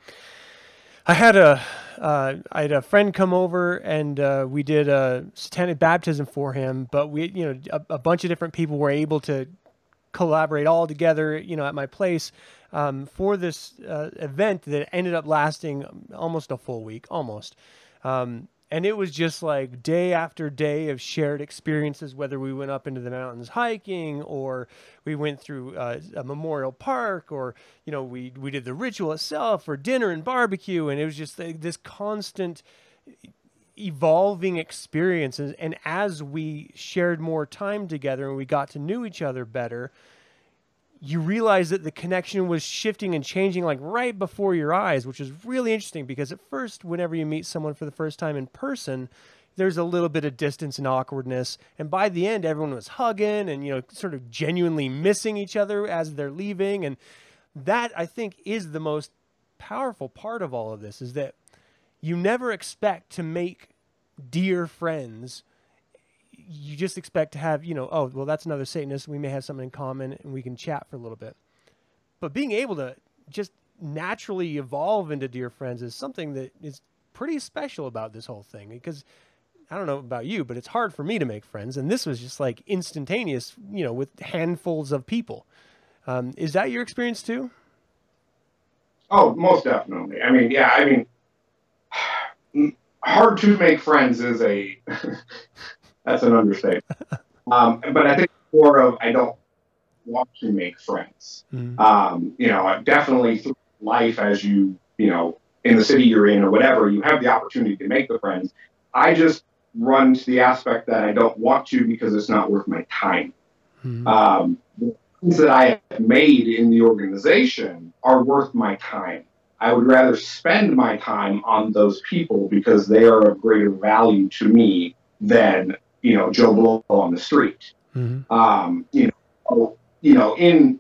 I had a uh, I had a friend come over and uh, we did a satanic baptism for him. But we, you know, a, a, bunch of different people were able to collaborate all together, you know, at my place um, for this uh, event that ended up lasting almost a full week, almost. Um, and it was just like day after day of shared experiences whether we went up into the mountains hiking or we went through uh, a memorial park or you know we we did the ritual itself or dinner and barbecue and it was just like this constant evolving experiences and as we shared more time together and we got to know each other better you realize that the connection was shifting and changing like right before your eyes, which is really interesting because at first, whenever you meet someone for the first time in person, there's a little bit of distance and awkwardness. And by the end, everyone was hugging and, you know, sort of genuinely missing each other as they're leaving. And that, I think, is the most powerful part of all of this is that you never expect to make dear friends you just expect to have, you know, oh, well, that's another Satanist. We may have something in common and we can chat for a little bit. But being able to just naturally evolve into dear friends is something that is pretty special about this whole thing because I don't know about you, but it's hard for me to make friends. And this was just like instantaneous, you know, with handfuls of people. Um, is that your experience too? Oh, most definitely. I mean, yeah, I mean, hard to make friends is a That's an understatement. um, but I think more of I don't want to make friends. Mm-hmm. Um, you know, definitely through life as you you know in the city you're in or whatever, you have the opportunity to make the friends. I just run to the aspect that I don't want to because it's not worth my time. Mm-hmm. Um, the things that I have made in the organization are worth my time. I would rather spend my time on those people because they are of greater value to me than you know Joe Blow on the street. Mm-hmm. Um, you know, you know, in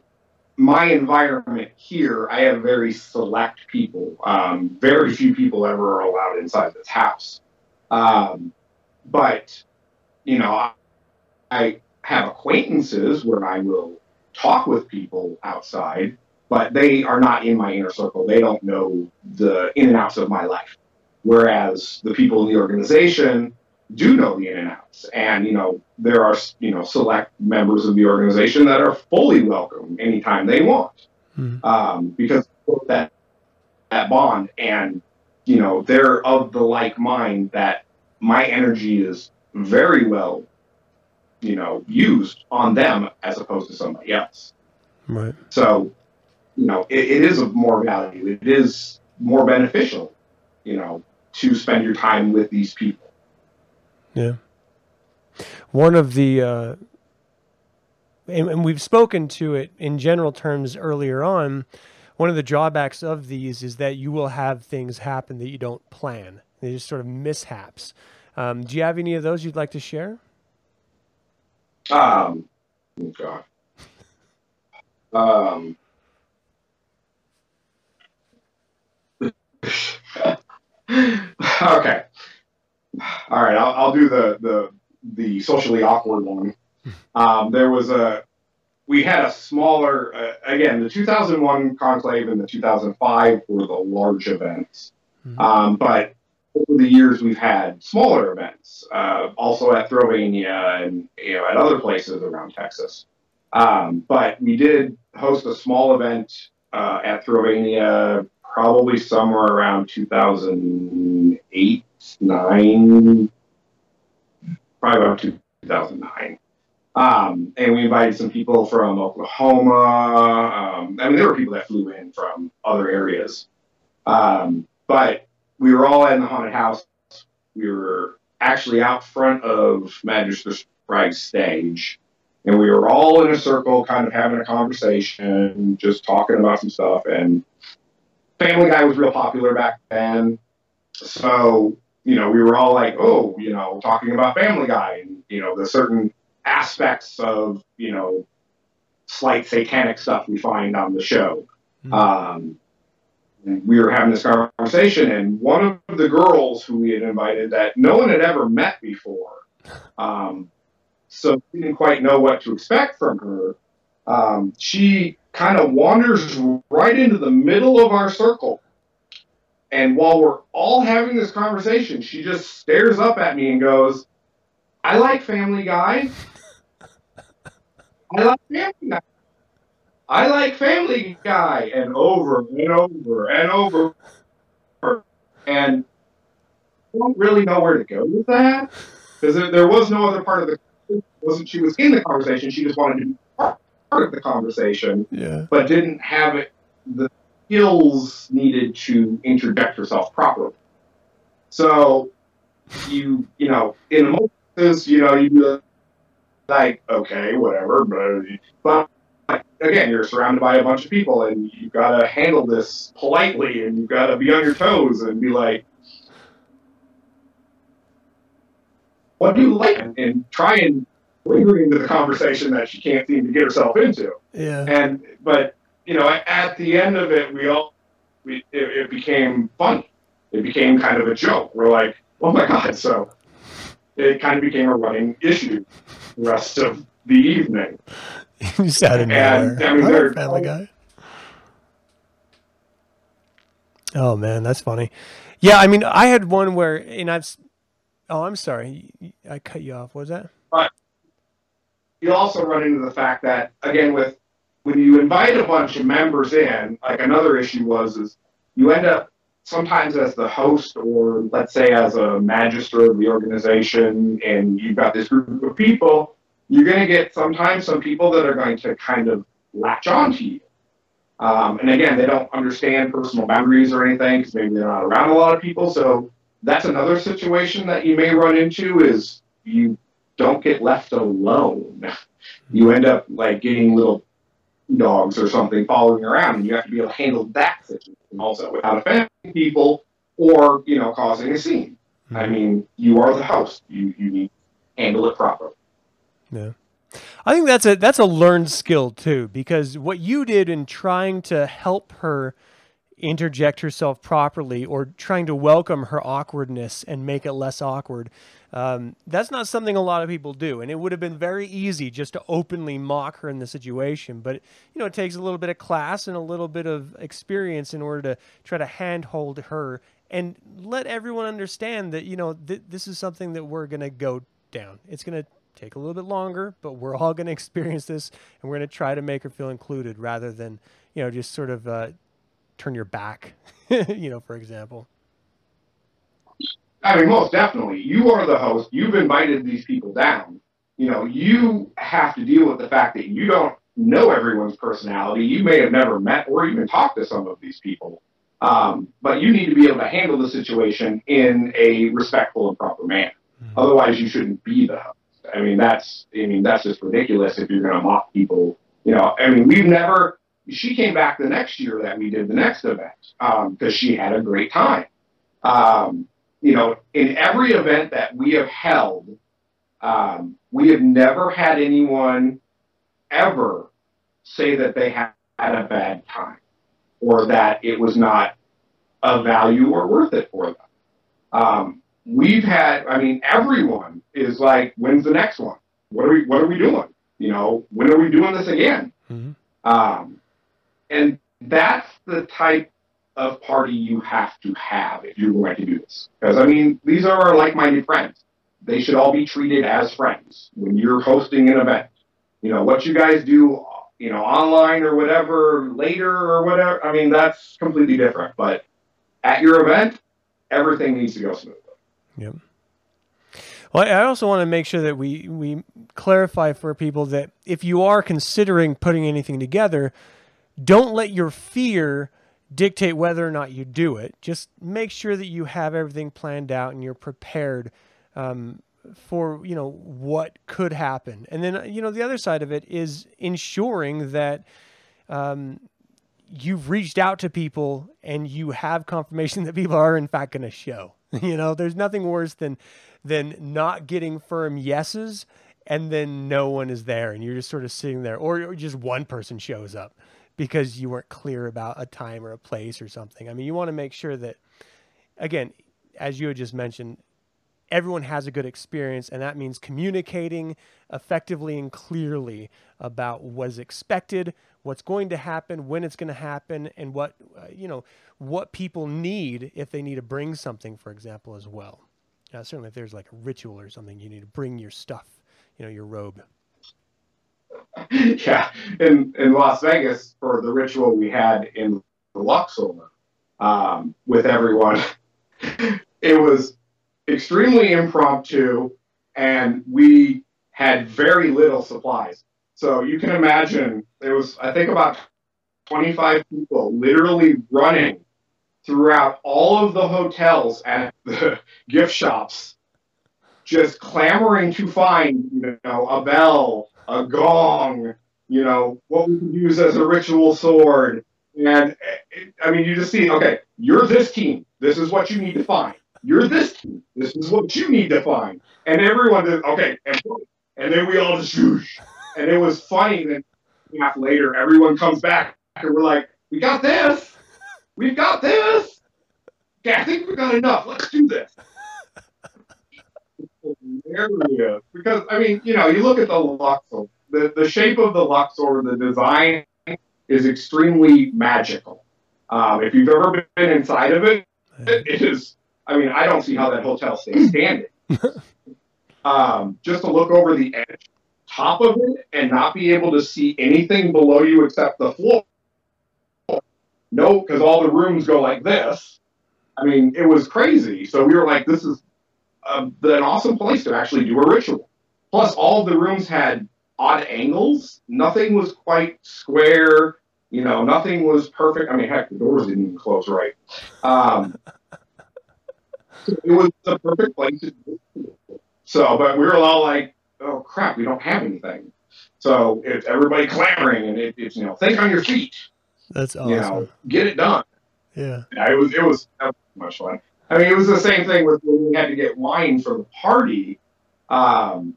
my environment here, I have very select people. Um, very few people ever are allowed inside this house. Um, but you know, I, I have acquaintances where I will talk with people outside, but they are not in my inner circle. They don't know the in and outs of my life. Whereas the people in the organization, do know the in and outs. And, you know, there are, you know, select members of the organization that are fully welcome anytime they want mm-hmm. um, because that, that bond. And, you know, they're of the like mind that my energy is very well, you know, used on them as opposed to somebody else. Right. So, you know, it, it is of more value. It is more beneficial, you know, to spend your time with these people yeah. One of the, uh, and, and we've spoken to it in general terms earlier on. One of the drawbacks of these is that you will have things happen that you don't plan. They just sort of mishaps. Um, do you have any of those you'd like to share? Um, oh God. Um, okay all right, I'll, I'll do the, the the socially awkward one. Um, there was a we had a smaller uh, again the 2001 conclave and the 2005 were the large events, mm-hmm. um, but over the years we've had smaller events, uh, also at Thrillvania and you know at other places around Texas. Um, but we did host a small event uh, at Thrillvania probably somewhere around 2008 nine, probably about 2009. Um, and we invited some people from Oklahoma. Um, I mean, there were people that flew in from other areas. Um, but we were all in the haunted house. We were actually out front of Magister Sprague's stage. And we were all in a circle, kind of having a conversation, just talking about some stuff. And Family Guy was real popular back then. So, you know, we were all like, oh, you know, talking about Family Guy and, you know, the certain aspects of, you know, slight satanic stuff we find on the show. Mm-hmm. Um, we were having this conversation, and one of the girls who we had invited that no one had ever met before, um, so we didn't quite know what to expect from her. Um, she kind of wanders right into the middle of our circle. And while we're all having this conversation, she just stares up at me and goes, I like Family Guy. I like Family Guy. I like Family Guy. And over and over and over. And I don't really know where to go with that because there was no other part of the wasn't she was in the conversation. She just wanted to be part of the conversation, yeah. but didn't have it, the skills needed to interject yourself properly. So you, you know, in emotions, you know, you like, okay, whatever, but, again, you're surrounded by a bunch of people and you've got to handle this politely and you've got to be on your toes and be like, what do you like? And try and lingering into the conversation that she can't seem to get herself into. Yeah. And but you know, at the end of it, we all we it, it became funny. It became kind of a joke. We're like, oh my god! So it kind of became a running issue the rest of the evening. you sat in and, I mean, they're family guy. Oh man, that's funny. Yeah, I mean, I had one where, and I've. Oh, I'm sorry, I cut you off. What was that? But you also run into the fact that again with when you invite a bunch of members in, like another issue was is you end up sometimes as the host or let's say as a magister of the organization and you've got this group of people, you're going to get sometimes some people that are going to kind of latch on to you. Um, and again, they don't understand personal boundaries or anything because maybe they're not around a lot of people. So that's another situation that you may run into is you don't get left alone. You end up like getting little dogs or something following around, and you have to be able to handle that situation also without offending people or you know causing a scene. Mm-hmm. I mean, you are the host. You you need to handle it properly. Yeah. I think that's a that's a learned skill too, because what you did in trying to help her interject herself properly or trying to welcome her awkwardness and make it less awkward um, that's not something a lot of people do, and it would have been very easy just to openly mock her in the situation. But you know, it takes a little bit of class and a little bit of experience in order to try to handhold her and let everyone understand that you know th- this is something that we're going to go down. It's going to take a little bit longer, but we're all going to experience this, and we're going to try to make her feel included rather than you know just sort of uh, turn your back, you know, for example. I mean, most definitely. You are the host. You've invited these people down. You know, you have to deal with the fact that you don't know everyone's personality. You may have never met or even talked to some of these people. Um, but you need to be able to handle the situation in a respectful and proper manner. Mm-hmm. Otherwise, you shouldn't be the host. I mean, that's I mean that's just ridiculous if you're going to mock people. You know, I mean, we've never. She came back the next year that we did the next event because um, she had a great time. Um, you know, in every event that we have held, um, we have never had anyone ever say that they had a bad time or that it was not of value or worth it for them. Um, we've had, I mean, everyone is like, when's the next one? What are we, what are we doing? You know, when are we doing this again? Mm-hmm. Um, and that's the type of party you have to have if you're going to do this. Because, I mean, these are our like minded friends. They should all be treated as friends when you're hosting an event. You know, what you guys do, you know, online or whatever later or whatever, I mean, that's completely different. But at your event, everything needs to go smoothly. Yep. Well, I also want to make sure that we we clarify for people that if you are considering putting anything together, don't let your fear dictate whether or not you do it. Just make sure that you have everything planned out and you're prepared um, for you know what could happen. And then you know the other side of it is ensuring that um, you've reached out to people and you have confirmation that people are in fact going to show. You know, there's nothing worse than than not getting firm yeses and then no one is there and you're just sort of sitting there or, or just one person shows up because you weren't clear about a time or a place or something. I mean, you want to make sure that again, as you had just mentioned, everyone has a good experience, and that means communicating effectively and clearly about what is expected, what's going to happen, when it's going to happen, and what uh, you know what people need if they need to bring something, for example, as well. Uh, certainly, if there's like a ritual or something, you need to bring your stuff, you know, your robe. yeah, in in Las Vegas for the ritual we had in Luxor um, with everyone, it was extremely impromptu, and we had very little supplies. So you can imagine there was, I think, about 25 people literally running throughout all of the hotels and the gift shops, just clamoring to find, you know, a bell, a gong, you know, what we could use as a ritual sword. And I mean, you just see, okay, you're this team. This is what you need to find. You're this team. This is what you need to find. And everyone did, okay, and, and then we all just shoosh. And it was funny that half later, everyone comes back and we're like, we got this. We've got this. Yeah, I think we got enough. Let's do this. Hilarious. Because, I mean, you know, you look at the Luxor, the, the shape of the Luxor, the design is extremely magical. Um, if you've ever been inside of it, it is I mean, I don't see how that hotel stays standing. um, just to look over the edge, top of it, and not be able to see anything below you except the floor. No, because all the rooms go like this. I mean, it was crazy. So we were like, this is uh, an awesome place to actually do a ritual. Plus, all the rooms had odd angles. Nothing was quite square. You know, nothing was perfect. I mean, heck, the doors didn't even close right. Um, it was the perfect place to do it. So, but we were all like, oh crap, we don't have anything. So it's everybody clamoring and it, it's, you know, think on your feet. That's awesome. You know, get it done. Yeah. yeah it was, it was, was much fun. I mean, it was the same thing with when we had to get wine for the party. Um,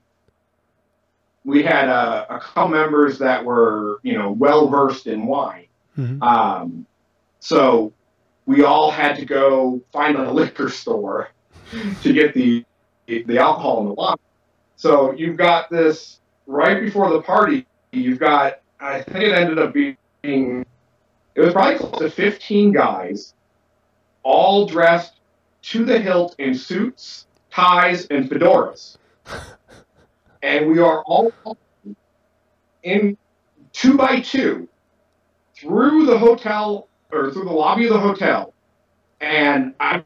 we had a, a couple members that were, you know, well versed in wine. Mm-hmm. Um, so we all had to go find a liquor store to get the the alcohol and the wine. So you've got this right before the party. You've got I think it ended up being it was probably close to 15 guys, all dressed to the hilt in suits, ties, and fedoras, and we are all in two by two through the hotel or through the lobby of the hotel, and I'm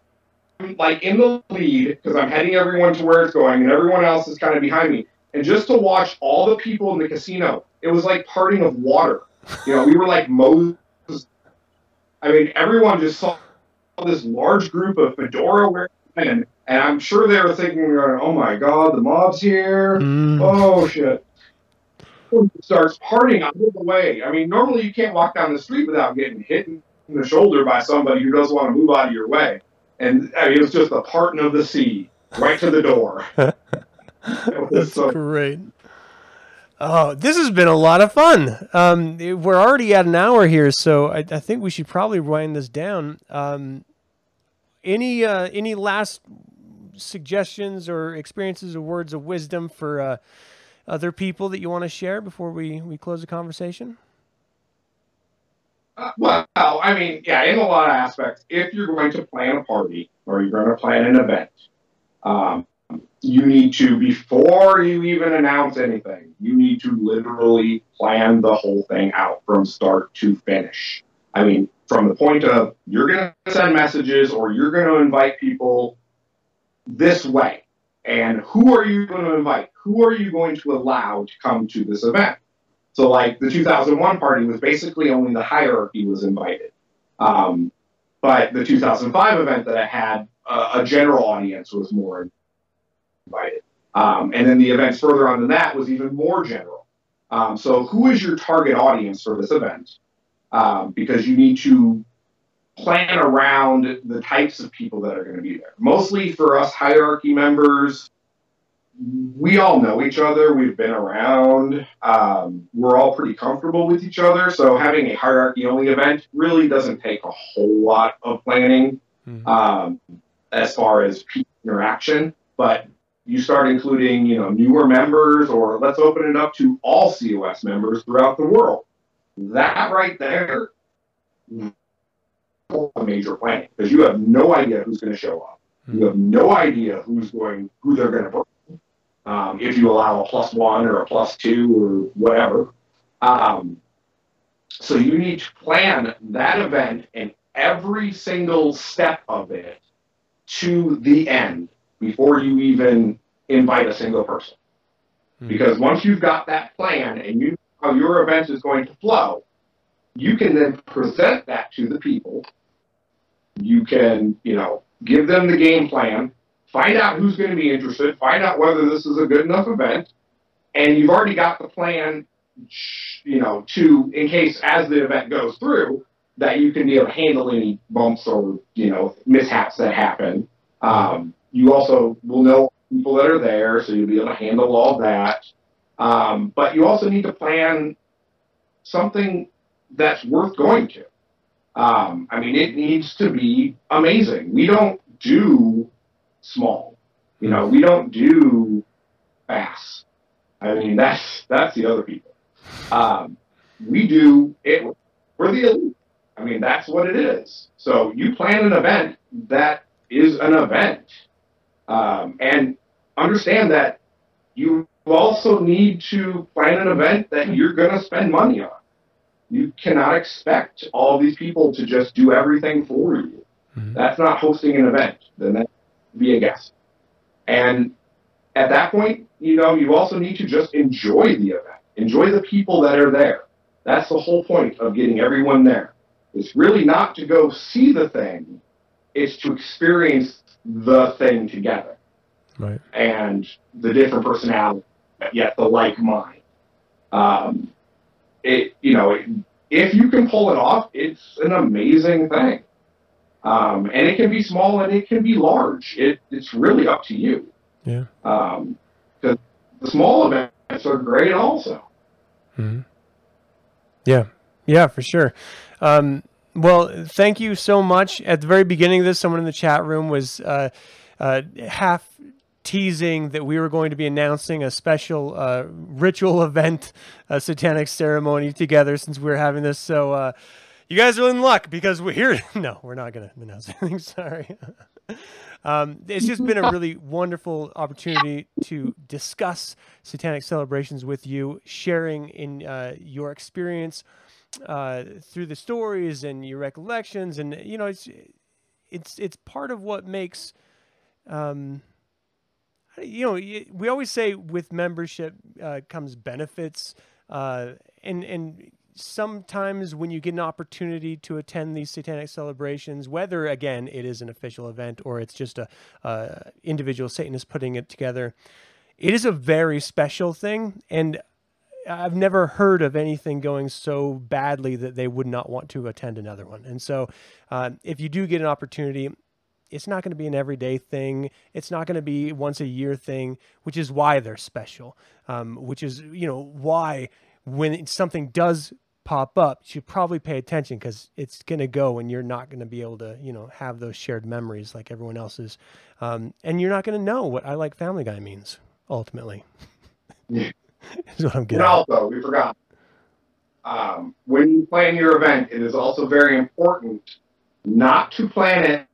like in the lead because I'm heading everyone to where it's going, and everyone else is kind of behind me. And just to watch all the people in the casino, it was like parting of water. You know, we were like Moses. I mean, everyone just saw this large group of fedora wearing men, and I'm sure they were thinking, "Oh my God, the mob's here! Mm. Oh shit!" Starts parting out of the way. I mean, normally you can't walk down the street without getting hit in the shoulder by somebody who doesn't want to move out of your way. And I mean, it was just a parting of the sea right to the door. That's so, great. Oh, this has been a lot of fun. Um, we're already at an hour here, so I, I think we should probably wind this down. Um, any uh, any last suggestions or experiences or words of wisdom for uh, other people that you want to share before we, we close the conversation? Uh, well, I mean, yeah, in a lot of aspects, if you're going to plan a party or you're going to plan an event, um, you need to, before you even announce anything, you need to literally plan the whole thing out from start to finish. I mean, from the point of you're going to send messages or you're going to invite people this way. and who are you going to invite? Who are you going to allow to come to this event? So, like the 2001 party was basically only the hierarchy was invited. Um, but the 2005 event that I had, uh, a general audience was more invited. Um, and then the events further on than that was even more general. Um, so, who is your target audience for this event? Um, because you need to plan around the types of people that are going to be there. Mostly for us hierarchy members, we all know each other. We've been around. Um, we're all pretty comfortable with each other. So having a hierarchy only event really doesn't take a whole lot of planning mm-hmm. um, as far as interaction. But you start including, you know, newer members, or let's open it up to all COS members throughout the world. That right there a major planning because you have no idea who's going to show up. You have no idea who's going, who they're going to bring. Um, if you allow a plus one or a plus two or whatever. Um, so you need to plan that event and every single step of it to the end before you even invite a single person. Mm-hmm. Because once you've got that plan and you how your event is going to flow, you can then present that to the people you can, you know, give them the game plan, find out who's going to be interested, find out whether this is a good enough event, and you've already got the plan, you know, to in case as the event goes through that you can be able to handle any bumps or you know mishaps that happen. Um, you also will know people that are there, so you'll be able to handle all that. Um, but you also need to plan something that's worth going to. Um, I mean, it needs to be amazing. We don't do small. You know, we don't do fast. I mean, that's that's the other people. Um, we do it. We're the elite. I mean, that's what it is. So you plan an event that is an event, um, and understand that you also need to plan an event that you're going to spend money on you cannot expect all these people to just do everything for you. Mm-hmm. That's not hosting an event. Then that be a guest. And at that point, you know, you also need to just enjoy the event. Enjoy the people that are there. That's the whole point of getting everyone there. It's really not to go see the thing, it's to experience the thing together. Right. And the different personalities, yet the like mind. Um, it you know if you can pull it off, it's an amazing thing. Um, and it can be small and it can be large. It, it's really up to you. Yeah. Um, the small events are great also. Mm-hmm. Yeah. Yeah, for sure. Um, well, thank you so much. At the very beginning of this, someone in the chat room was uh, uh, half teasing that we were going to be announcing a special uh, ritual event, a satanic ceremony together since we are having this. So uh, you guys are in luck because we're here. no, we're not going to announce anything. Sorry. um, it's just been a really wonderful opportunity to discuss satanic celebrations with you, sharing in uh, your experience uh, through the stories and your recollections, and you know, it's it's it's part of what makes. Um, you know, we always say with membership uh, comes benefits, uh, and and sometimes when you get an opportunity to attend these satanic celebrations, whether again it is an official event or it's just a, individual Satanist putting it together, it is a very special thing, and I've never heard of anything going so badly that they would not want to attend another one. And so, uh, if you do get an opportunity, it's not going to be an everyday thing. It's not going to be once a year thing, which is why they're special. Um, which is you know why when something does pop up, you should probably pay attention because it's going to go and you're not going to be able to, you know, have those shared memories like everyone else's. Um, and you're not going to know what I like Family Guy means ultimately. is what I'm getting. And also, we forgot. Um, when you plan your event, it is also very important not to plan it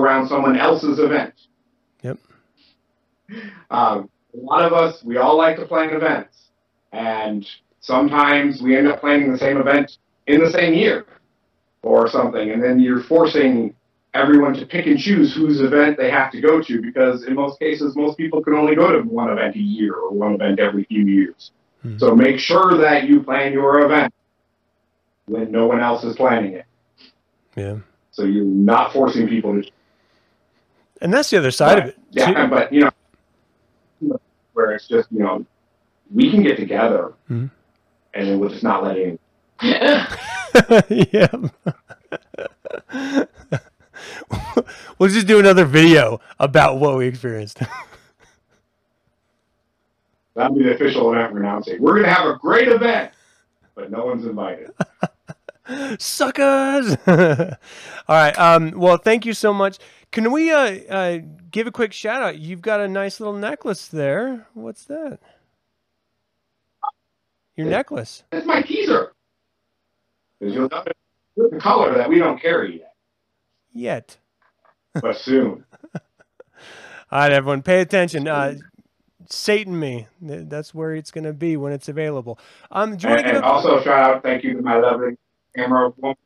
around someone else's event. Yep. Um, a lot of us, we all like to plan events, and sometimes we end up planning the same event in the same year or something, and then you're forcing everyone to pick and choose whose event they have to go to because in most cases, most people can only go to one event a year or one event every few years. Mm-hmm. So make sure that you plan your event when no one else is planning it. Yeah. So you're not forcing people to. And that's the other side but, of it. Yeah, too. but you know, where it's just you know, we can get together, mm-hmm. and then we'll just not let in. yeah. we'll just do another video about what we experienced. That'll be the official event we're announcing. We're going to have a great event, but no one's invited. Suckers! All right. Um, well, thank you so much. Can we uh, uh, give a quick shout out? You've got a nice little necklace there. What's that? Your necklace. That's my teaser. Because you'll notice the color that we don't carry yet. Yet. But soon. All right, everyone, pay attention. Uh, Satan me. That's where it's going to be when it's available. Um, and, and also shout out, thank you to my lovely camera woman.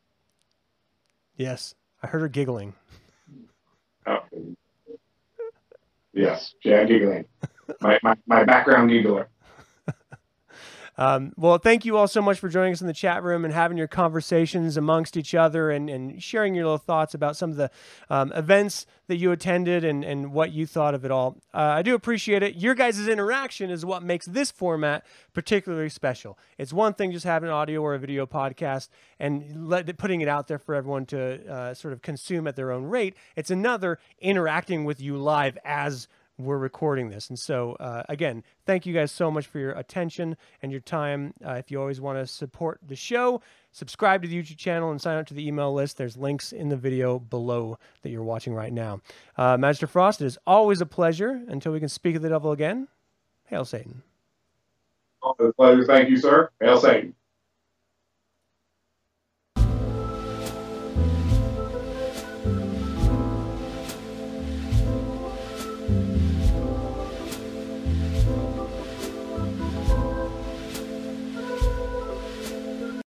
Yes, I heard her giggling. Oh. Yes, yeah, giggling. my, my, my background giggler. Um, well, thank you all so much for joining us in the chat room and having your conversations amongst each other and, and sharing your little thoughts about some of the um, events that you attended and, and what you thought of it all. Uh, I do appreciate it. Your guys' interaction is what makes this format particularly special. It's one thing just having an audio or a video podcast and let, putting it out there for everyone to uh, sort of consume at their own rate. It's another interacting with you live as we're recording this. And so, uh, again, thank you guys so much for your attention and your time. Uh, if you always want to support the show, subscribe to the YouTube channel and sign up to the email list. There's links in the video below that you're watching right now. Uh, Magister Frost, it is always a pleasure. Until we can speak of the devil again, hail Satan. Always a pleasure. Thank you, sir. Hail Satan.